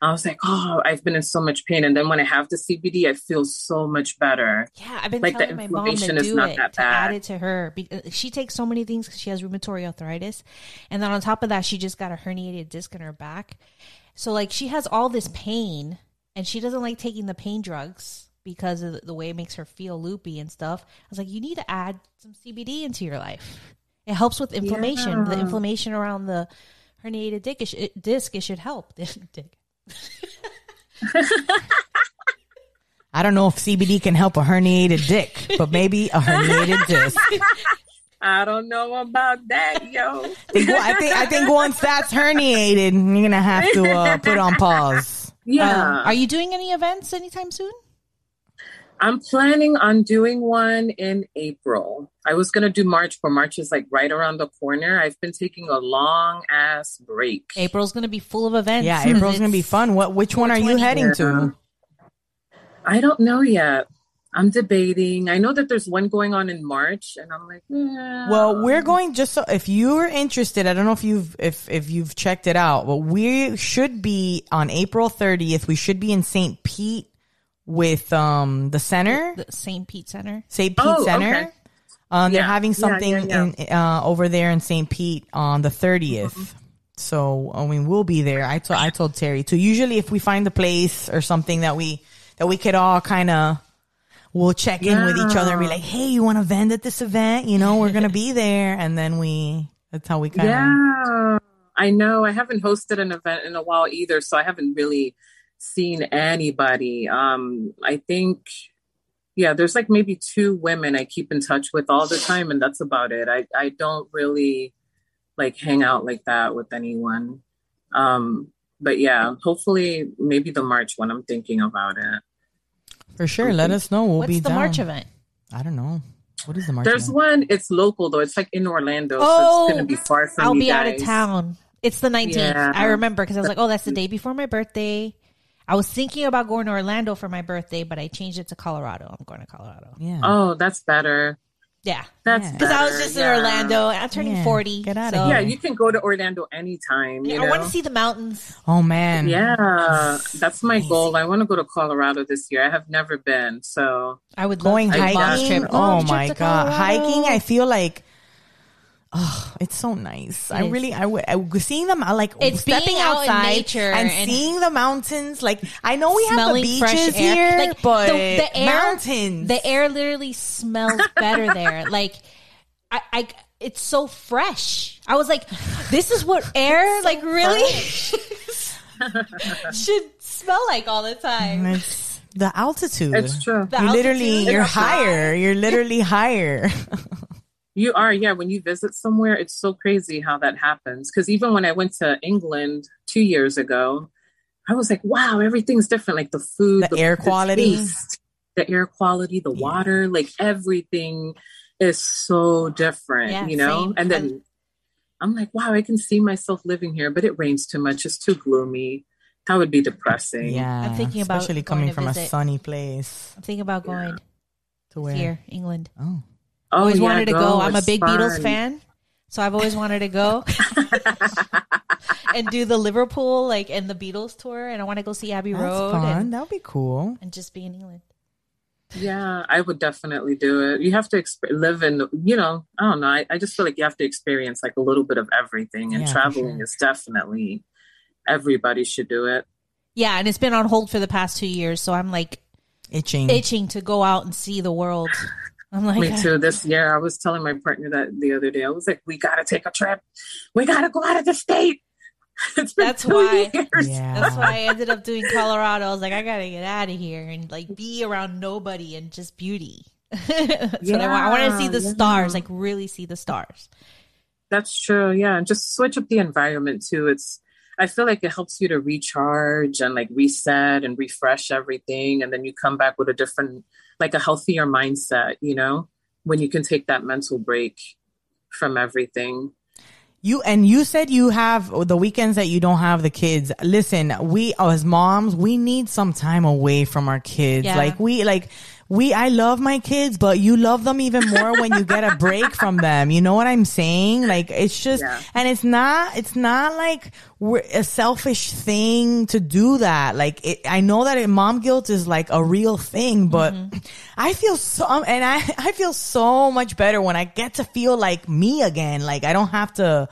[SPEAKER 3] I was like, oh, I've been in so much pain. And then when I have the CBD, I feel so much better.
[SPEAKER 2] Yeah, I've been
[SPEAKER 3] Like, the
[SPEAKER 2] telling my mom to
[SPEAKER 3] inflammation is
[SPEAKER 2] do
[SPEAKER 3] not
[SPEAKER 2] it,
[SPEAKER 3] that
[SPEAKER 2] to add
[SPEAKER 3] bad.
[SPEAKER 2] it to her. Uh, She takes so many things because she has rheumatoid arthritis, and then on top of that, she just got a herniated disc in her back. So like she has all this pain, and she doesn't like taking the pain drugs because of the way it makes her feel loopy and stuff. I was like, you need to add some CBD into your life. It helps with inflammation. The inflammation around the herniated disc, it, sh- it, disc, it should help. Dick.
[SPEAKER 1] I don't know if CBD can help a herniated dick, but maybe a herniated disc.
[SPEAKER 3] I don't know about that, yo.
[SPEAKER 1] I think, I think once that's herniated, you're gonna have to uh, put on pause.
[SPEAKER 3] Yeah.
[SPEAKER 2] Um, are you doing any events anytime soon?
[SPEAKER 3] I'm planning on doing one in April. I was going to do March, but March is like right around the corner. I've been taking a long ass break.
[SPEAKER 2] April's going to be full of events.
[SPEAKER 1] Yeah, April's gonna be fun. What? Which one are you heading to?
[SPEAKER 3] I don't know yet. I'm debating. I know that there's one going on in March, and I'm like, eh.
[SPEAKER 1] Well, we're going just so if you're interested. I don't know if you've if if you've checked it out, but we should be on April 30th. We should be in St. Pete with um the center,
[SPEAKER 2] the St. Pete Center.
[SPEAKER 1] St. Pete
[SPEAKER 3] Oh,
[SPEAKER 1] Center.
[SPEAKER 3] okay.
[SPEAKER 1] Um, they're
[SPEAKER 3] Yeah.
[SPEAKER 1] having
[SPEAKER 3] Yeah,
[SPEAKER 1] something
[SPEAKER 3] yeah,
[SPEAKER 1] in uh, over there in St. Pete on the 30th.
[SPEAKER 3] Mm-hmm.
[SPEAKER 1] So I mean, we'll be there. I told I told Terry too. Usually, if we find a place or something that we that we could all kind of we'll check in with each other and be like, "Hey, you want to vend at this event? You know, we're gonna be there." And then we that's how we kind of
[SPEAKER 3] yeah, I know. I haven't hosted an event in a while either, so I haven't really seen anybody. Um, I think, yeah, there's like maybe two women I keep in touch with all the time, and that's about it. I I don't really like hang out like that with anyone. Um, but yeah, hopefully, maybe the March one. I'm thinking about it.
[SPEAKER 1] For sure. Let us know. We'll
[SPEAKER 2] What's
[SPEAKER 1] be
[SPEAKER 2] the
[SPEAKER 1] down.
[SPEAKER 2] March event?
[SPEAKER 1] I don't know. What is the March?
[SPEAKER 3] There's
[SPEAKER 1] event?
[SPEAKER 3] one. It's local though. It's like in Orlando, so
[SPEAKER 2] Oh,
[SPEAKER 3] it's gonna be far from
[SPEAKER 2] I'll
[SPEAKER 3] you
[SPEAKER 2] be out of town. It's the 19th.
[SPEAKER 3] Yeah.
[SPEAKER 2] I remember because I was like, oh, that's the day before my birthday. I was thinking about going to Orlando for my birthday, but I changed it to Colorado. I'm going to Colorado.
[SPEAKER 1] Yeah.
[SPEAKER 3] Oh, that's better.
[SPEAKER 2] Yeah.
[SPEAKER 3] That's
[SPEAKER 1] Yeah.
[SPEAKER 2] Because I was just
[SPEAKER 3] yeah.
[SPEAKER 2] in Orlando I'm turning
[SPEAKER 1] Yeah.
[SPEAKER 2] 40.
[SPEAKER 1] Get outta
[SPEAKER 2] so-
[SPEAKER 1] here.
[SPEAKER 3] Yeah, you can go to Orlando anytime. You
[SPEAKER 2] I
[SPEAKER 3] know?
[SPEAKER 2] want to see the mountains.
[SPEAKER 1] Oh man.
[SPEAKER 3] Yeah, that's my goal. I want to go to Colorado this year. I have never been, so
[SPEAKER 2] I would
[SPEAKER 1] going
[SPEAKER 2] love to
[SPEAKER 1] hiking. Oh,
[SPEAKER 2] trip.
[SPEAKER 1] Oh
[SPEAKER 2] my
[SPEAKER 1] god,
[SPEAKER 2] Colorado.
[SPEAKER 1] hiking! I feel like, oh, it's so nice. I
[SPEAKER 2] is.
[SPEAKER 1] really, I, w- I seeing them I like
[SPEAKER 2] It's
[SPEAKER 1] stepping
[SPEAKER 2] being out
[SPEAKER 1] outside
[SPEAKER 2] nature
[SPEAKER 1] and,
[SPEAKER 2] and-
[SPEAKER 1] seeing the mountains. Like I know we have the beaches here,
[SPEAKER 2] Like,
[SPEAKER 1] but
[SPEAKER 2] the- the air-
[SPEAKER 1] mountains.
[SPEAKER 2] The air literally smells better there. Like, I, I, it's so fresh. I was like, this is what air, like, really should smell like all the time.
[SPEAKER 1] it's the altitude.
[SPEAKER 3] it's true.
[SPEAKER 2] The
[SPEAKER 1] you literally, you're
[SPEAKER 2] is high.
[SPEAKER 1] higher. You're literally higher.
[SPEAKER 3] You are, yeah. When you visit somewhere, it's so crazy how that happens. Because even when I went to England two years ago, I was like, wow, everything's different. Like the food,
[SPEAKER 1] The air quality.
[SPEAKER 3] taste, the air quality, the water, like everything is so different,
[SPEAKER 2] Yeah,
[SPEAKER 3] you know?
[SPEAKER 2] same.
[SPEAKER 3] And then I'm like, wow, I can see myself living here, but it rains too much. It's too gloomy. That would be depressing.
[SPEAKER 1] yeah,
[SPEAKER 2] I'm thinking about
[SPEAKER 1] especially coming
[SPEAKER 2] to
[SPEAKER 1] from a sunny place
[SPEAKER 2] I'm thinking about going
[SPEAKER 1] to where.
[SPEAKER 2] here, England.
[SPEAKER 1] Oh,
[SPEAKER 3] Oh,
[SPEAKER 2] always
[SPEAKER 3] yeah,
[SPEAKER 2] wanted to go. I'm a
[SPEAKER 3] It's
[SPEAKER 2] big Beatles fan, so I've always wanted to go and do the Liverpool like and the Beatles tour. And I want to go see Abbey
[SPEAKER 1] that's
[SPEAKER 2] Road
[SPEAKER 1] fun.
[SPEAKER 2] and,
[SPEAKER 1] that would be cool.
[SPEAKER 2] and just be in England.
[SPEAKER 3] Yeah, I would definitely do it. You have to exp- live in, you know, I don't know. I, I just feel like you have to experience like a little bit of everything, and
[SPEAKER 1] Yeah,
[SPEAKER 3] traveling
[SPEAKER 1] sure.
[SPEAKER 3] is definitely everybody should do it.
[SPEAKER 2] Yeah, and it's been on hold for the past two years, so I'm like
[SPEAKER 1] Itching.
[SPEAKER 2] itching to go out and see the world. I'm like,
[SPEAKER 3] Me too. This year, I was telling my partner that the other day. I was like, "We got to take a trip. We got to go out of the state." It's been
[SPEAKER 2] That's why.
[SPEAKER 3] years.
[SPEAKER 1] Yeah.
[SPEAKER 2] That's why I ended up doing Colorado. I was like, I gotta get out of here and like be around nobody and just beauty. That's what I want. I want to see the
[SPEAKER 3] Yeah,
[SPEAKER 2] stars, like really see the stars.
[SPEAKER 3] That's true. Yeah, and just switch up the environment too. It's I feel like it helps you to recharge and like reset and refresh everything, and then you come back with a different, like a healthier mindset. You know, when you can take that mental break from everything.
[SPEAKER 1] You and you said you have the weekends that you don't have the kids. Listen, we as moms, we need some time away from our kids.
[SPEAKER 4] Yeah.
[SPEAKER 1] Like we like we I love my kids, but you love them even more when you get a break from them. You know what I'm saying? Like it's just
[SPEAKER 3] Yeah.
[SPEAKER 1] and it's not it's not like we're a selfish thing to do that. Like it, I know that it, mom guilt is like a real thing, but mm-hmm. I feel so and I I feel so much better when I get to feel like me again. Like I don't have to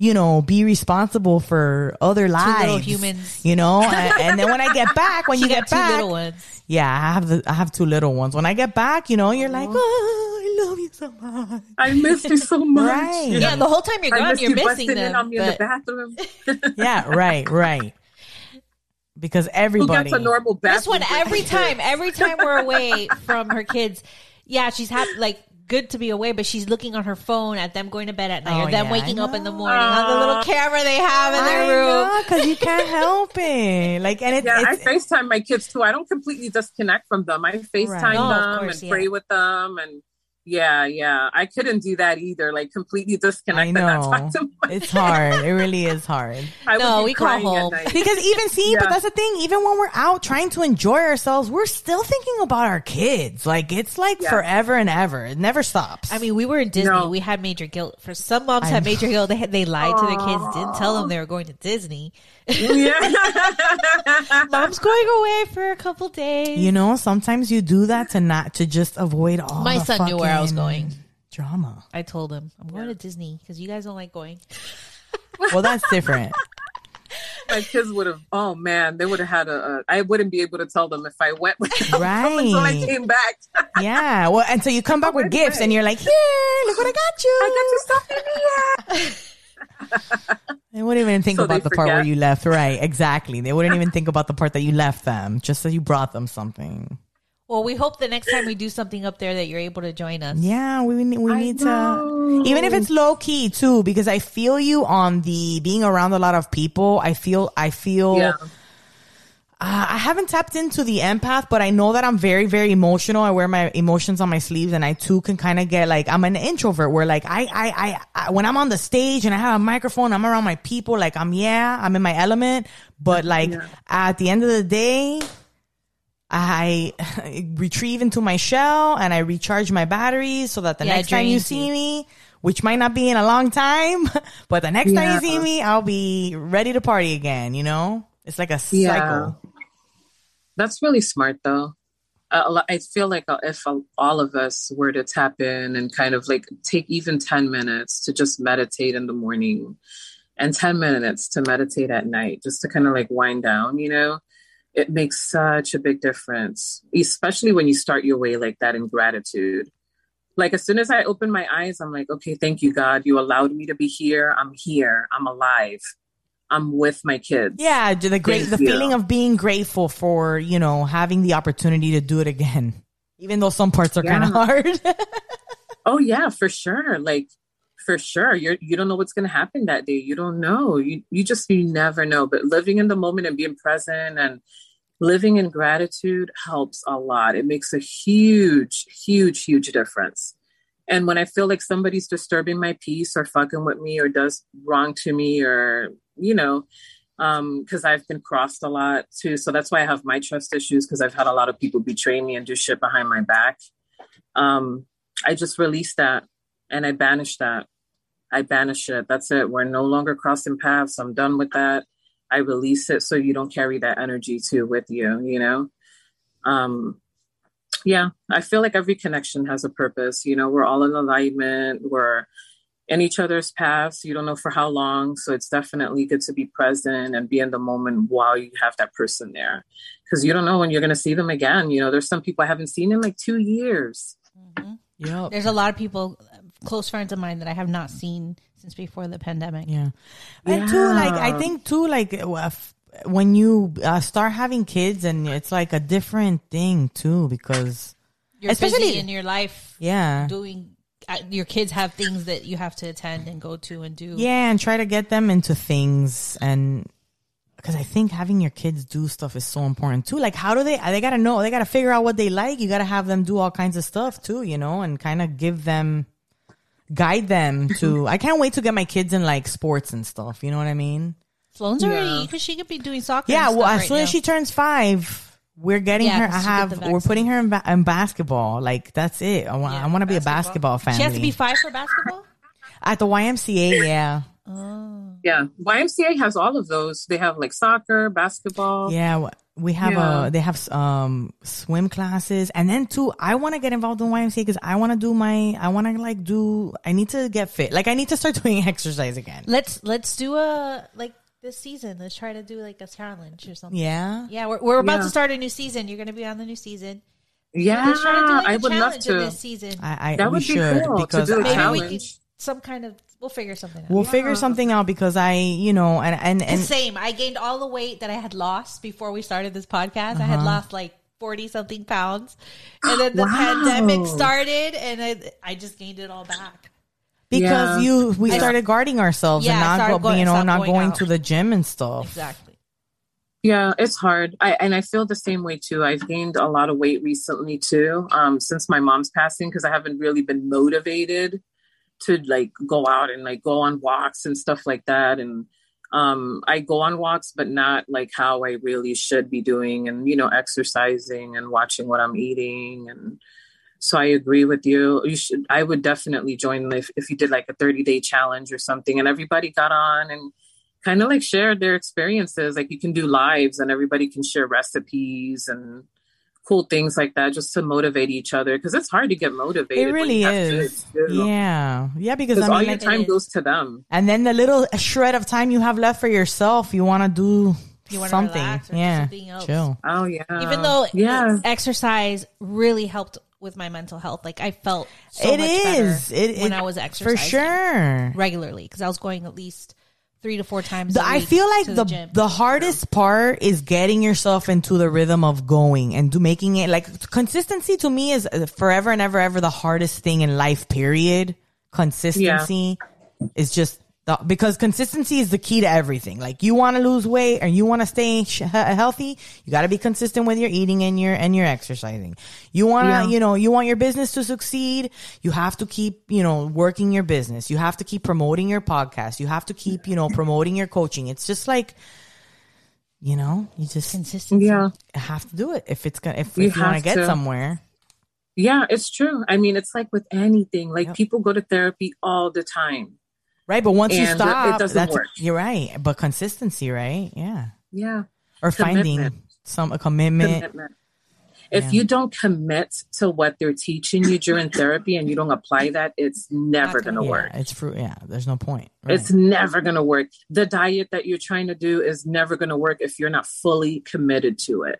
[SPEAKER 1] you know, be responsible for other lives.
[SPEAKER 4] little humans.
[SPEAKER 1] You know, and, and then when I get back, when
[SPEAKER 4] You
[SPEAKER 1] you
[SPEAKER 4] got
[SPEAKER 1] get
[SPEAKER 4] two
[SPEAKER 1] back,
[SPEAKER 4] little ones.
[SPEAKER 1] yeah, I have the I have two little ones. When I get back, you know, you're like, oh, I love you so much.
[SPEAKER 3] I miss you so much.
[SPEAKER 1] Right.
[SPEAKER 3] you
[SPEAKER 4] Yeah, the whole time you're gone,
[SPEAKER 3] miss
[SPEAKER 4] you're
[SPEAKER 3] you
[SPEAKER 4] missing
[SPEAKER 3] busting in
[SPEAKER 4] them.
[SPEAKER 3] on me in the bathroom.
[SPEAKER 1] Yeah, right, right. Because
[SPEAKER 3] Who
[SPEAKER 1] everybody,
[SPEAKER 3] gets a normal bathroom?
[SPEAKER 4] This one every time, every time we're away from her kids, yeah, she's happy, like good to be away, but she's looking on her phone at them going to bed at night
[SPEAKER 1] Oh,
[SPEAKER 4] or them
[SPEAKER 1] yeah,
[SPEAKER 4] waking up in the
[SPEAKER 1] know.
[SPEAKER 4] morning on the little camera they have in their room.
[SPEAKER 1] because you can't help it. Like, and it's,
[SPEAKER 3] Yeah, I FaceTime my kids too. I don't completely disconnect from them. I FaceTime
[SPEAKER 1] Right.
[SPEAKER 4] No, of
[SPEAKER 3] them
[SPEAKER 4] course,
[SPEAKER 3] and
[SPEAKER 4] yeah.
[SPEAKER 3] pray with them and yeah, yeah. I couldn't do that either. Like completely disconnect
[SPEAKER 1] I
[SPEAKER 3] and not
[SPEAKER 1] know
[SPEAKER 3] talk to my
[SPEAKER 1] it's hard. It really is hard.
[SPEAKER 3] I would
[SPEAKER 4] No,
[SPEAKER 3] be
[SPEAKER 4] we call
[SPEAKER 3] crying at
[SPEAKER 4] home.
[SPEAKER 1] Because even see, but that's the thing. Even when we're out trying to enjoy ourselves, we're still thinking about our kids. Like it's like
[SPEAKER 3] Yeah.
[SPEAKER 1] forever and ever. It never stops.
[SPEAKER 4] I mean, we were in Disney.
[SPEAKER 3] No.
[SPEAKER 4] We had major guilt. For some moms
[SPEAKER 1] I
[SPEAKER 4] had
[SPEAKER 1] know.
[SPEAKER 4] major guilt. They had, they lied to their kids, didn't tell them they were going to Disney.
[SPEAKER 3] Yeah.
[SPEAKER 4] Mom's going away for a couple days.
[SPEAKER 1] you know, sometimes you do that to not to just avoid all.
[SPEAKER 4] My
[SPEAKER 1] the
[SPEAKER 4] son knew where I was going.
[SPEAKER 1] Drama.
[SPEAKER 4] I told him I'm going to Disney because you guys don't like going.
[SPEAKER 1] Well, that's different.
[SPEAKER 3] my kids would have. Oh man, they would have had a. a I wouldn't be able to tell them if I went without them until I came back.
[SPEAKER 1] Yeah. Well, and so you come back with
[SPEAKER 3] Right
[SPEAKER 1] gifts, and you're like, "Here, look what I got you."
[SPEAKER 3] I got you stuff in here.
[SPEAKER 1] They wouldn't even think
[SPEAKER 3] So
[SPEAKER 1] about the part where you left. Right. Exactly. They wouldn't even think about the part that you left them, just that you brought them something.
[SPEAKER 4] Well, we hope the next time we do something up there that you're able to join us.
[SPEAKER 1] Yeah, we need we need to even if it's low key too, because I feel you on the being around a lot of people. I feel I feel
[SPEAKER 3] Yeah.
[SPEAKER 1] Uh, I haven't tapped into the empath, but I know that I'm very very emotional. I wear my emotions on my sleeves, and I too can kind of get like I'm an introvert. Where like I, I I I when I'm on the stage and I have a microphone, I'm around my people. Like I'm yeah, I'm in my element. But like
[SPEAKER 3] Yeah.
[SPEAKER 1] at the end of the day, I retrieve into my shell and I recharge my batteries so that the
[SPEAKER 4] Yeah,
[SPEAKER 1] next time you see
[SPEAKER 4] you.
[SPEAKER 1] me, which might not be in a long time, but the next time you see me, I'll be ready to party again, you know? It's like a
[SPEAKER 3] Yeah.
[SPEAKER 1] cycle.
[SPEAKER 3] That's really smart, though. I feel like uh, if all of us were to tap in and kind of like take even 10 minutes to just meditate in the morning and 10 minutes to meditate at night, just to kind of like wind down, you know, it makes such a big difference, especially when you start your way like that in gratitude. Like as soon as I open my eyes, I'm like, okay, thank you, God. You allowed me to be here. I'm here. I'm alive. I'm with my kids.
[SPEAKER 1] Yeah, the great,
[SPEAKER 3] Thank
[SPEAKER 1] the
[SPEAKER 3] you.
[SPEAKER 1] feeling of being grateful for, you know, having the opportunity to do it again. Even though some parts are kind of hard.
[SPEAKER 3] Oh yeah, for sure. Like for sure. You're you don't know what's gonna happen that day. You don't know. You you just you never know. But living in the moment and being present and living in gratitude helps a lot. It makes a huge, huge, huge difference. And when I feel like somebody's disturbing my peace or fucking with me or does wrong to me or, you know, because I've been crossed a lot too. So that's why I have my trust issues because I've had a lot of people betray me and do shit behind my back. Um, I just release that and I banish that. I banish it. That's it. We're no longer crossing paths. I'm done with that. I release it so you don't carry that energy too with you, you know? Um, yeah, I feel like every connection has a purpose. You know, we're all in alignment. We're in each other's paths. You don't know for how long. So it's definitely good to be present and be in the moment while you have that person there. Because you don't know when you're going to see them again. You know, there's some people I haven't seen in like two years. Mm-hmm.
[SPEAKER 1] yep.
[SPEAKER 4] There's a lot of people, close friends of mine, that I have not seen since before the pandemic.
[SPEAKER 1] Yeah. And too, like, I think too, like, f- when you uh, start having kids and it's like a different thing too, because,
[SPEAKER 4] You're
[SPEAKER 1] Especially-
[SPEAKER 4] in your life
[SPEAKER 1] yeah.
[SPEAKER 4] doing. Uh, your kids have things that you have to attend and go to and do.
[SPEAKER 1] Yeah, and try to get them into things and because I think having your kids do stuff is so important too. Like, how do they? They gotta know. They gotta figure out what they like. You gotta have them do all kinds of stuff too, you know, and kind of give them guide them to. I can't wait to get my kids in like sports and stuff. You know what I mean?
[SPEAKER 2] Sloan's
[SPEAKER 3] Yeah.
[SPEAKER 2] already because she could be doing soccer.
[SPEAKER 1] Yeah.
[SPEAKER 2] and
[SPEAKER 1] Well,
[SPEAKER 2] stuff
[SPEAKER 1] as
[SPEAKER 2] right
[SPEAKER 1] soon as she turns five, we're getting
[SPEAKER 2] Yeah,
[SPEAKER 1] her.
[SPEAKER 2] 'cause
[SPEAKER 1] I
[SPEAKER 2] she get
[SPEAKER 1] have. We're
[SPEAKER 2] vaccine.
[SPEAKER 1] putting her in, ba- in basketball. Like that's it. I want.
[SPEAKER 2] Yeah,
[SPEAKER 1] I want to be a
[SPEAKER 2] basketball.
[SPEAKER 1] fan.
[SPEAKER 2] she has to be five for basketball.
[SPEAKER 1] at the YMCA. Yeah.
[SPEAKER 2] Oh,
[SPEAKER 3] Yeah, YMCA has all of those. They have like soccer, basketball.
[SPEAKER 1] Yeah, w- we have
[SPEAKER 3] Yeah.
[SPEAKER 1] uh they have um swim classes, and then too, I want to get involved in YMCA because I want to do my, I want to like do, I need to get fit, like I need to start doing exercise again.
[SPEAKER 2] let's let's do a like this season. Let's try to do like a challenge or something.
[SPEAKER 1] Yeah,
[SPEAKER 2] Yeah, we're, we're about
[SPEAKER 3] Yeah.
[SPEAKER 2] to start a new season. You're going to be on the new season.
[SPEAKER 3] Yeah,
[SPEAKER 2] Let's try to do like
[SPEAKER 3] I
[SPEAKER 2] a
[SPEAKER 3] would love
[SPEAKER 2] challenge in
[SPEAKER 3] to.
[SPEAKER 2] this season.
[SPEAKER 1] I, I
[SPEAKER 3] That
[SPEAKER 1] we
[SPEAKER 3] would be
[SPEAKER 1] should
[SPEAKER 3] cool to
[SPEAKER 1] because
[SPEAKER 3] do a
[SPEAKER 1] I-
[SPEAKER 2] Maybe
[SPEAKER 3] challenge.
[SPEAKER 2] we could some kind of we'll figure something out.
[SPEAKER 1] we'll figure something out because I, you know, and and and
[SPEAKER 2] Same. I gained all the weight that I had lost before we started this podcast. I had uh-huh. lost like forty something pounds, and then the
[SPEAKER 3] Wow.
[SPEAKER 2] pandemic started, and I I just gained it all back.
[SPEAKER 1] Because
[SPEAKER 3] Yeah.
[SPEAKER 1] you, we
[SPEAKER 2] I-
[SPEAKER 1] started guarding ourselves
[SPEAKER 2] Yeah,
[SPEAKER 1] and not go,
[SPEAKER 2] going-
[SPEAKER 1] you know, not
[SPEAKER 2] going
[SPEAKER 1] going to the gym and stuff.
[SPEAKER 2] Exactly.
[SPEAKER 3] Yeah, it's hard. I and I feel the same way too. I've gained a lot of weight recently too, um, since my mom's passing because I haven't really been motivated to like go out and like go on walks and stuff like that. And um, I go on walks, but not like how I really should be doing, and you know, exercising and watching what I'm eating. And so I agree with you. You should. I would definitely join if if you did like a 30 day challenge or something, and everybody got on and kind of like shared their experiences. Like you can do lives and everybody can share recipes and cool things like that just to motivate each other because it's hard to get motivated.
[SPEAKER 1] It really is. Yeah, yeah, because
[SPEAKER 3] Because
[SPEAKER 1] I
[SPEAKER 3] all
[SPEAKER 1] mean,
[SPEAKER 3] your
[SPEAKER 1] like,
[SPEAKER 3] time goes to them.
[SPEAKER 1] and then the little shred of time you have left for yourself, you want to do
[SPEAKER 2] You wanna
[SPEAKER 1] something.
[SPEAKER 2] relax or do
[SPEAKER 1] yeah,
[SPEAKER 2] something else.
[SPEAKER 1] chill.
[SPEAKER 3] Oh yeah.
[SPEAKER 2] Even though
[SPEAKER 3] yeah.
[SPEAKER 2] exercise really helped with my mental health, like I felt so
[SPEAKER 1] It
[SPEAKER 2] much
[SPEAKER 1] is.
[SPEAKER 2] better
[SPEAKER 1] It,
[SPEAKER 2] when
[SPEAKER 1] it-
[SPEAKER 2] I was exercising for
[SPEAKER 1] sure.
[SPEAKER 2] regularly because I was going at least three to four times.
[SPEAKER 1] The-
[SPEAKER 2] a
[SPEAKER 1] I
[SPEAKER 2] week
[SPEAKER 1] feel like
[SPEAKER 2] to
[SPEAKER 1] the
[SPEAKER 2] gym.
[SPEAKER 1] the hardest part is getting yourself into the rhythm of going and do making it like consistency to me is forever and ever ever the hardest thing in life. Period. Consistency is just the, because consistency is the key to everything. Like you want to lose weight and you want to stay sh- healthy, you got to be consistent with your eating and your and your exercising. You want to,
[SPEAKER 3] Yeah.
[SPEAKER 1] you know, you want your business to succeed, you have to keep, you know, working your business. You have to keep promoting your podcast. You have to keep, you know, promoting your coaching. It's just like you know, you just
[SPEAKER 2] consistency.
[SPEAKER 3] Yeah.
[SPEAKER 1] have to do it if it's gonna if,
[SPEAKER 3] You
[SPEAKER 1] if you want to get somewhere.
[SPEAKER 3] Yeah, it's true. I mean, it's like with anything. Like
[SPEAKER 1] Yep.
[SPEAKER 3] people go to therapy all the time.
[SPEAKER 1] Right, but once you
[SPEAKER 3] And it
[SPEAKER 1] stop,
[SPEAKER 3] doesn't
[SPEAKER 1] that's
[SPEAKER 3] work.
[SPEAKER 1] you're right. But consistency, right? Yeah,
[SPEAKER 3] Yeah.
[SPEAKER 1] or
[SPEAKER 3] Commitment.
[SPEAKER 1] finding some a commitment.
[SPEAKER 3] Commitment. If
[SPEAKER 1] Yeah.
[SPEAKER 3] you don't commit to what they're teaching you during therapy and you don't apply that, it's never going to
[SPEAKER 1] Yeah,
[SPEAKER 3] work.
[SPEAKER 1] it's fruit. Yeah, there's no point. Right.
[SPEAKER 3] It's never going to work. The diet that you're trying to do is never going to work if you're not fully committed to it.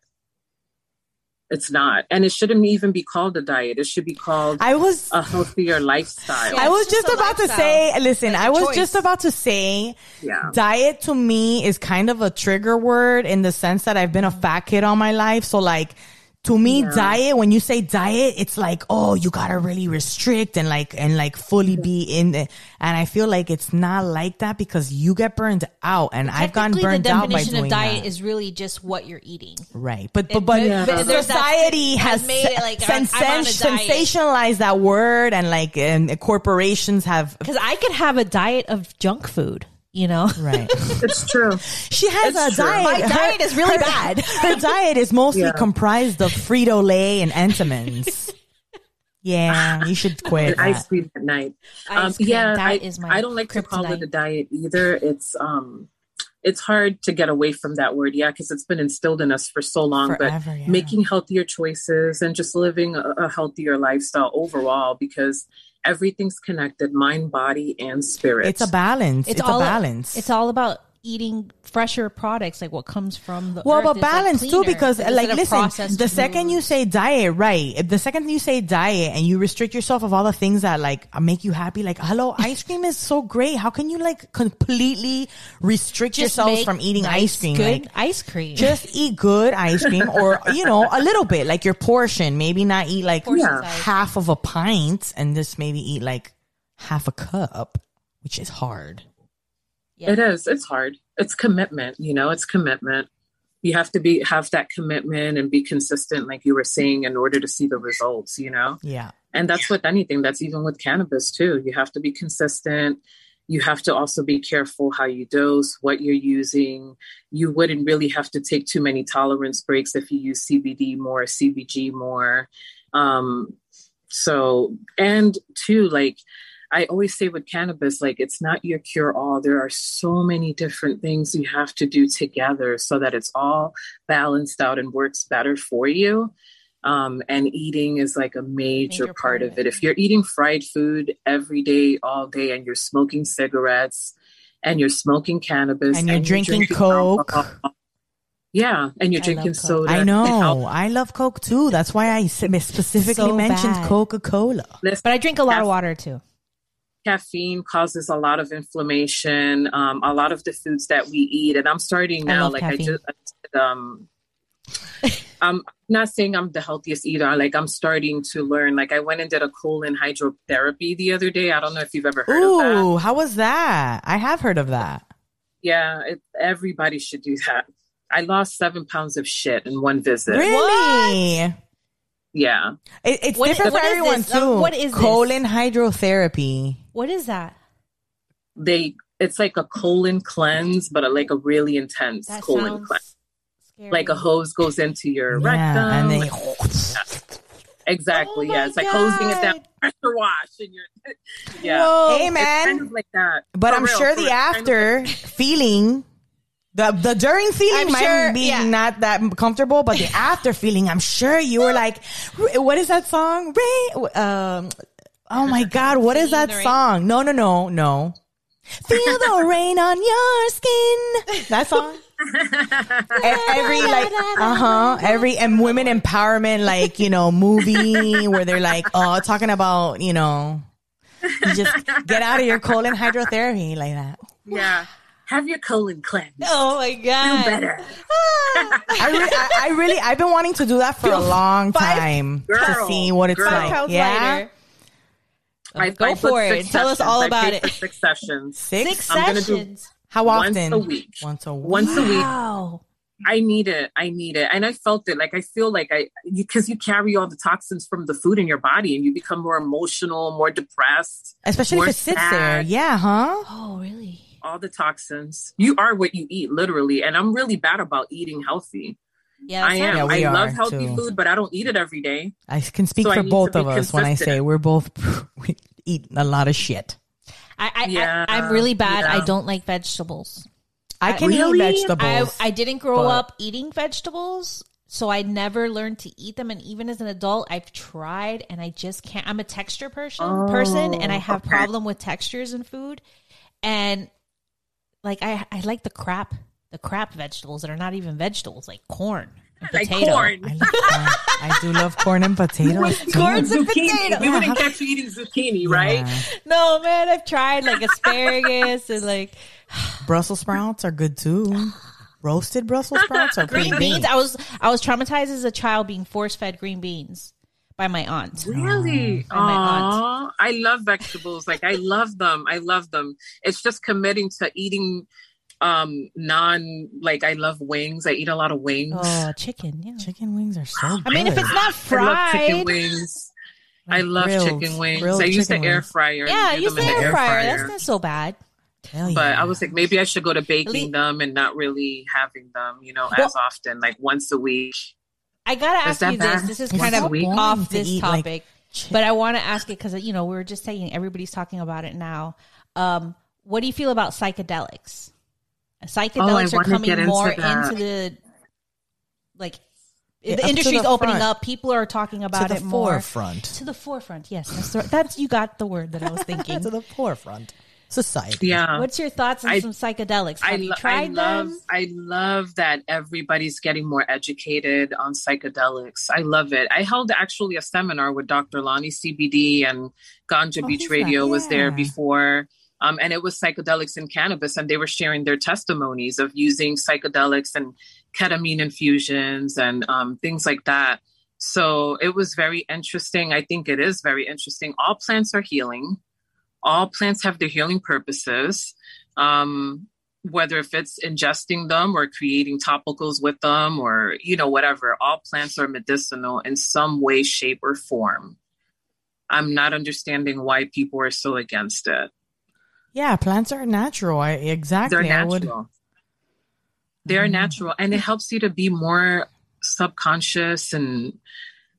[SPEAKER 3] It's not. And it shouldn't even be called a diet. It should be called
[SPEAKER 1] I was
[SPEAKER 3] a healthier lifestyle.
[SPEAKER 2] Yeah,
[SPEAKER 1] I was
[SPEAKER 2] just
[SPEAKER 1] just
[SPEAKER 2] a
[SPEAKER 1] about to say, listen,
[SPEAKER 2] Like a
[SPEAKER 1] I was
[SPEAKER 2] choice.
[SPEAKER 1] just about to say
[SPEAKER 3] Yeah.
[SPEAKER 1] diet to me is kind of a trigger word in the sense that I've been a fat kid all my life. So like to me,
[SPEAKER 3] Yeah.
[SPEAKER 1] diet, when you say diet, it's like, oh, you gotta really restrict and like, and like fully be in it. And I feel like it's not like that because you get burned out and I've gotten burned
[SPEAKER 2] the
[SPEAKER 1] out by
[SPEAKER 2] definition
[SPEAKER 1] doing
[SPEAKER 2] of diet
[SPEAKER 1] that.
[SPEAKER 2] is really just what you're eating.
[SPEAKER 1] Right, but but but
[SPEAKER 2] Yeah.
[SPEAKER 1] but
[SPEAKER 2] there's that-
[SPEAKER 1] society
[SPEAKER 2] has
[SPEAKER 1] has,
[SPEAKER 2] made it like,
[SPEAKER 1] sen-
[SPEAKER 2] I'm on a
[SPEAKER 1] sen-
[SPEAKER 2] diet.
[SPEAKER 1] sensationalized that word, and like and corporations have
[SPEAKER 2] Because I could have a diet of junk food, you know?
[SPEAKER 1] right.
[SPEAKER 3] It's true.
[SPEAKER 1] She has
[SPEAKER 3] It's
[SPEAKER 1] a
[SPEAKER 3] true.
[SPEAKER 1] diet.
[SPEAKER 2] My diet is really bad.
[SPEAKER 1] Her diet is mostly
[SPEAKER 3] Yeah.
[SPEAKER 1] comprised of Frito Lay and Entenmann's. Yeah, you should quit.
[SPEAKER 3] And ice cream at night. Um,
[SPEAKER 2] cream,
[SPEAKER 3] yeah,
[SPEAKER 2] that
[SPEAKER 3] I,
[SPEAKER 2] is my
[SPEAKER 3] I don't like to call it a diet either. It's um, it's hard to get away from that word, yeah, because it's been instilled in us for so long.
[SPEAKER 1] Forever,
[SPEAKER 3] but
[SPEAKER 1] yeah.
[SPEAKER 3] making healthier choices and just living a, a healthier lifestyle overall, because everything's connected: mind, body, and spirit.
[SPEAKER 1] It's a balance. It's,
[SPEAKER 2] all
[SPEAKER 1] a balance.
[SPEAKER 2] It's all about eating fresher products, like what comes from the
[SPEAKER 1] well,
[SPEAKER 2] earth
[SPEAKER 1] but
[SPEAKER 2] is, like,
[SPEAKER 1] balance too, because
[SPEAKER 2] instead
[SPEAKER 1] like listen,
[SPEAKER 2] processed
[SPEAKER 1] the second you say diet, right? The second you say diet and you restrict yourself of all the things that like make you happy, like hello, ice cream is so great. How can you like completely restrict
[SPEAKER 2] Just
[SPEAKER 1] yourself from eating
[SPEAKER 2] nice,
[SPEAKER 1] ice cream?
[SPEAKER 2] good
[SPEAKER 1] Like,
[SPEAKER 2] ice cream.
[SPEAKER 1] just eat good ice cream or you know a little bit like your portion maybe not eat like
[SPEAKER 3] Yeah.
[SPEAKER 1] half of a pint and just maybe eat like half a cup which is hard
[SPEAKER 2] Yeah.
[SPEAKER 3] It is. It's hard. It's commitment. You know, it's commitment. You have to be have that commitment and be consistent, like you were saying, in order to see the results. You know.
[SPEAKER 1] yeah
[SPEAKER 3] And that's with anything. That's even with cannabis too. You have to be consistent. You have to also be careful how you dose, what you're using. You wouldn't really have to take too many tolerance breaks if you use CBD more, CBG more. Um, so, and two, like I always say with cannabis, like it's not your cure all. There are so many different things you have to do together so that it's all balanced out and works better for you. Um, and eating is like a major, major part, of it. it. If you're eating fried food every day, all day, and you're smoking cigarettes and you're smoking cannabis
[SPEAKER 1] and you're, and drinking, you're drinking, Coke.
[SPEAKER 3] Alcohol, yeah, and you're I drinking soda.
[SPEAKER 1] I know. I love Coke too. That's why I specifically so mentioned Coca Cola.
[SPEAKER 2] But I drink a lot of water too.
[SPEAKER 3] Caffeine causes a lot of inflammation. Um, a lot of the foods that we eat, and I'm starting now. I like caffeine. I just, I did, um, I'm not saying I'm the healthiest either. Like I'm starting to learn. Like I went and did a colon hydrotherapy the other day. I don't know if you've ever heard Ooh, of
[SPEAKER 1] that. Oh, how was that? I have heard of that.
[SPEAKER 3] Yeah, it, everybody should do that. I lost seven pounds of shit in one visit.
[SPEAKER 1] Really? What?
[SPEAKER 3] Yeah.
[SPEAKER 1] It, it's what different is, for everyone too. Um, what is colon this? hydrotherapy?
[SPEAKER 2] What is that?
[SPEAKER 3] They it's like a colon cleanse, but a, like a really intense that colon cleanse. Scary. Like a hose goes into your yeah, rectum. And they Exactly. Oh yeah. It's God. like hosing it down, pressure wash, and you're yeah.
[SPEAKER 1] Whoa. Hey man,
[SPEAKER 3] kind of like that.
[SPEAKER 1] But for I'm real, sure the after kind of feeling the the during feeling I'm might sure, be yeah. not that comfortable, but the after feeling, I'm sure you were like, "What is that song?" Rain. Um, oh my God, what is that song? No, no, no, no. Feel the rain on your skin. That song. every like uh huh every and women empowerment like you know movie where they're like oh talking about you know you just get out of your colon hydrotherapy like that.
[SPEAKER 3] Yeah have your colon cleansed.
[SPEAKER 2] Oh my god,
[SPEAKER 3] feel better.
[SPEAKER 1] I, re- I, I, really, I've been wanting to do that for a long time girl, to see what it's girl. like. Yeah.
[SPEAKER 2] I, uh, go for it. Tell us all about it.
[SPEAKER 3] six sessions.
[SPEAKER 2] Six, six sessions.
[SPEAKER 1] How often?
[SPEAKER 3] Once a week.
[SPEAKER 1] Once a
[SPEAKER 3] week. Once a week. Wow. I need it. I need it. And I felt it. Like I feel like I because you, you, carry all the toxins from the food in your body and you become more emotional, more depressed.
[SPEAKER 1] Especially more if it sits sad. there. Yeah, huh?
[SPEAKER 2] Oh, really?
[SPEAKER 3] all the toxins. You are what you eat, literally. And I'm really bad about eating healthy.
[SPEAKER 2] Yeah,
[SPEAKER 3] I am. Yeah, I love healthy too. food, but I don't eat it every day.
[SPEAKER 1] I can speak so for both of us consistent. when I say we're both we eat a lot of shit.
[SPEAKER 2] I, I, yeah, I am really bad. Yeah. I don't like vegetables.
[SPEAKER 1] I can really? eat vegetables.
[SPEAKER 2] I, I didn't grow but... up eating vegetables, so I never learned to eat them. And even as an adult, I've tried, and I just can't. I'm a texture person, oh, person, and I oh, have okay. problem with textures in food. And like I I like the crap the crap vegetables that are not even vegetables, like corn. And
[SPEAKER 3] like potato. corn. I,
[SPEAKER 1] I, do love corn and potatoes.
[SPEAKER 2] Corn and potato.
[SPEAKER 3] We wouldn't catch you eating zucchini, right? Yeah.
[SPEAKER 2] No, man. I've tried like asparagus and like
[SPEAKER 1] Brussels sprouts are good too. Roasted Brussels sprouts are
[SPEAKER 2] green beans. I was I was traumatized as a child being force fed green beans by my aunt.
[SPEAKER 3] Really? Oh, my aunt. I love vegetables. like I love them. I love them. It's just committing to eating um non like I love wings. I eat a lot of wings.
[SPEAKER 2] Oh, chicken. Yeah.
[SPEAKER 1] Chicken wings are so good.
[SPEAKER 2] I mean, if it's not fried. I
[SPEAKER 3] love chicken wings. I love grilled, chicken wings. I use the air fryer.
[SPEAKER 2] Yeah, I use the air, air fryer. fryer. That's not so bad.
[SPEAKER 3] Hell but yeah. I was like, maybe I should go to baking them and not really having them, you know, well, as often, like once a week.
[SPEAKER 2] I gotta ask you bad? this. This is kind of off this topic, like but I want to ask it because you know we were just saying everybody's talking about it now. Um, what do you feel about psychedelics? Psychedelics oh, are coming more into, into the like yeah, the industry's the opening front. up. People are talking about
[SPEAKER 1] to
[SPEAKER 2] it more.
[SPEAKER 1] Forefront.
[SPEAKER 2] To the forefront. Yes, that's, the, that's you got the word that I was thinking.
[SPEAKER 1] to the forefront society.
[SPEAKER 3] Yeah.
[SPEAKER 2] What's your thoughts on I, some psychedelics? Have I, you tried
[SPEAKER 3] I love,
[SPEAKER 2] them?
[SPEAKER 3] I love that everybody's getting more educated on psychedelics. I love it. I held actually a seminar with Dr. Lonnie CBD and Ganja oh, Beach Radio yeah. was there before. Um, and it was psychedelics and cannabis, and they were sharing their testimonies of using psychedelics and ketamine infusions and um, things like that. So it was very interesting. I think it is very interesting. All plants are healing all plants have their healing purposes. Um, whether if it's ingesting them or creating topicals with them or you know whatever all plants are medicinal in some way shape or form I'm not understanding why people are so against it.
[SPEAKER 1] Yeah, plants are natural. I exactly.
[SPEAKER 3] They're
[SPEAKER 1] I would.
[SPEAKER 3] natural. They're
[SPEAKER 1] Mm.
[SPEAKER 3] natural, and it helps you to be more subconscious and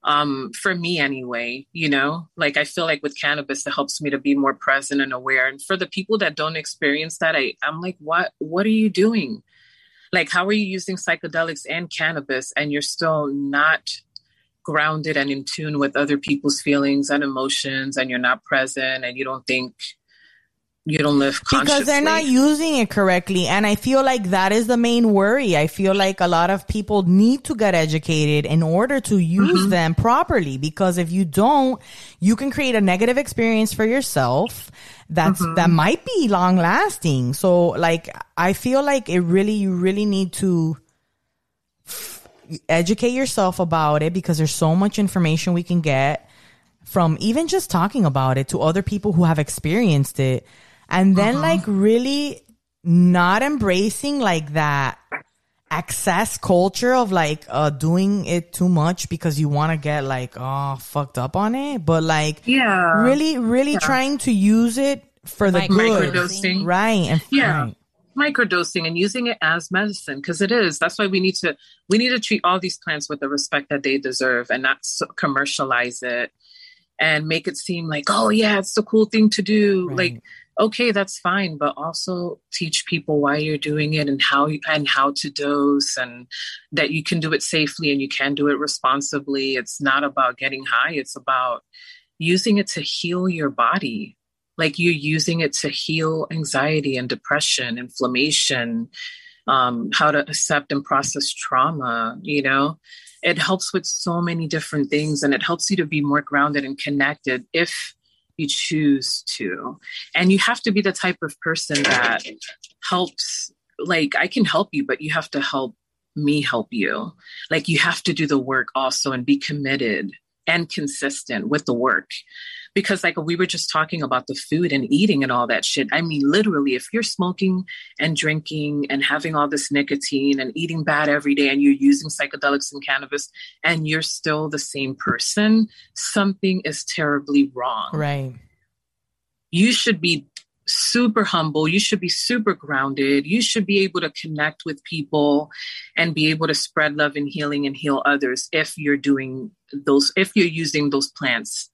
[SPEAKER 3] um for me anyway you know like i feel like with cannabis it helps me to be more present and aware and for the people that don't experience that i i'm like what what are you doing like how are you using psychedelics and cannabis and you're still not grounded and in tune with other people's feelings and emotions and you're not present and you don't think you don't live consciously
[SPEAKER 1] because they're not using it correctly and i feel like that is the main worry. I feel like a lot of people need to get educated in order to use mm-hmm. them properly because if you don't you can create a negative experience for yourself that's mm-hmm. that might be long lasting so like i feel like it really you really need to educate yourself about it because there's so much information we can get from even just talking about it to other people who have experienced it and then like really not embracing like that excess culture of like uh doing it too much because you want to get like oh fucked up on it but like
[SPEAKER 3] yeah
[SPEAKER 1] really really trying to use it for the good
[SPEAKER 3] Microdosing.
[SPEAKER 1] right and
[SPEAKER 3] Yeah.
[SPEAKER 1] right.
[SPEAKER 3] microdosing and using it as medicine because it is that's why we need to we need to treat all these plants with the respect that they deserve and not so commercialize it and make it seem like oh yeah it's the cool thing to do
[SPEAKER 1] Right.
[SPEAKER 3] like okay that's fine but also teach people why you're doing it and how you and how to dose and that you can do it safely and you can do it responsibly. It's not about getting high it's about using it to heal your body. Like you're using it to heal anxiety and depression inflammation um, how to accept and process trauma you know? It helps with so many different things and it helps you to be more grounded and connected if you choose to. And you have to be the type of person that helps like i can help you but you have to help me help you. Like you have to do the work also and be committed and consistent with the work because like we were just talking about the food and eating and all that shit. I mean literally if you're smoking and drinking and having all this nicotine and eating bad every day and you're using psychedelics and cannabis and you're still the same person something is terribly wrong.
[SPEAKER 1] Right.
[SPEAKER 3] You should be super humble. You should be super grounded. You should be able to connect with people and be able to spread love and healing and heal others if you're doing those if you're using those plants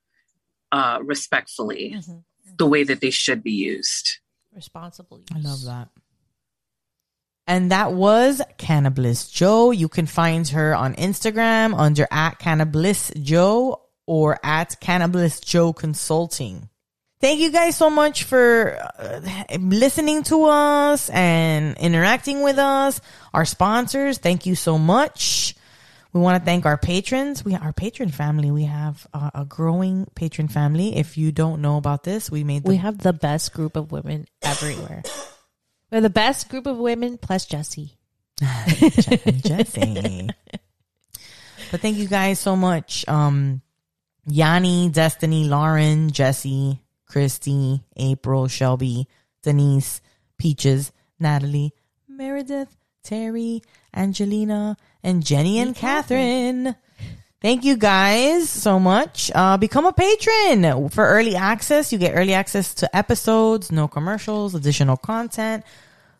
[SPEAKER 3] uh respectfully
[SPEAKER 4] Mhm.
[SPEAKER 3] the way that they should be used
[SPEAKER 4] Responsible use.
[SPEAKER 1] I love that. And that was Cannabliss Joe. You can find her on Instagram under at Cannabliss Joe or at Cannabliss Joe Consulting. Thank you guys so much for uh, listening to us and interacting with us. Our sponsors, thank you so much. We want to thank our patrons. We our patron family. We have uh, a growing patron family. If you don't know about this, we made the
[SPEAKER 4] We have the best group of women everywhere. We're the best group of women plus Jesse.
[SPEAKER 1] Jesse. but thank you guys so much. Um, Yanni, Destiny, Lauren, Jesse, Christy, April, Shelby, Denise, Peaches, Natalie, Meredith, Terry, Angelina, and Jenny and Catherine. Thank you guys so much. Uh, become a patron for early access. You get early access to episodes, no commercials, additional content,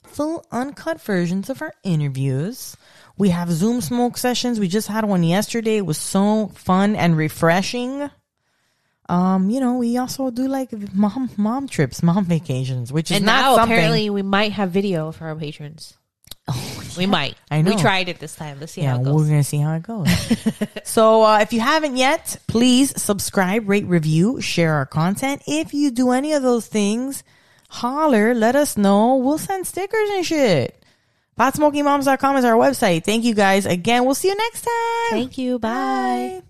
[SPEAKER 1] full uncut versions of our interviews. We have Zoom smoke sessions. We just had one yesterday. It was so fun and refreshing. Um, you know, we also do like mom mom trips, mom vacations, which is
[SPEAKER 4] And
[SPEAKER 1] not
[SPEAKER 4] now
[SPEAKER 1] something.
[SPEAKER 4] apparently we might have video for our patrons. We might.
[SPEAKER 1] I know.
[SPEAKER 4] We tried it this time. Let's see
[SPEAKER 1] yeah,
[SPEAKER 4] how it
[SPEAKER 1] we're gonna see how it goes. so, uh, if you haven't yet, please subscribe, rate, review, share our content. If you do any of those things, holler, let us know. We'll send stickers and shit. PotSmokingMoms.com is our website. Thank you guys again. We'll see you next time.
[SPEAKER 4] Thank you. Bye.
[SPEAKER 1] Bye.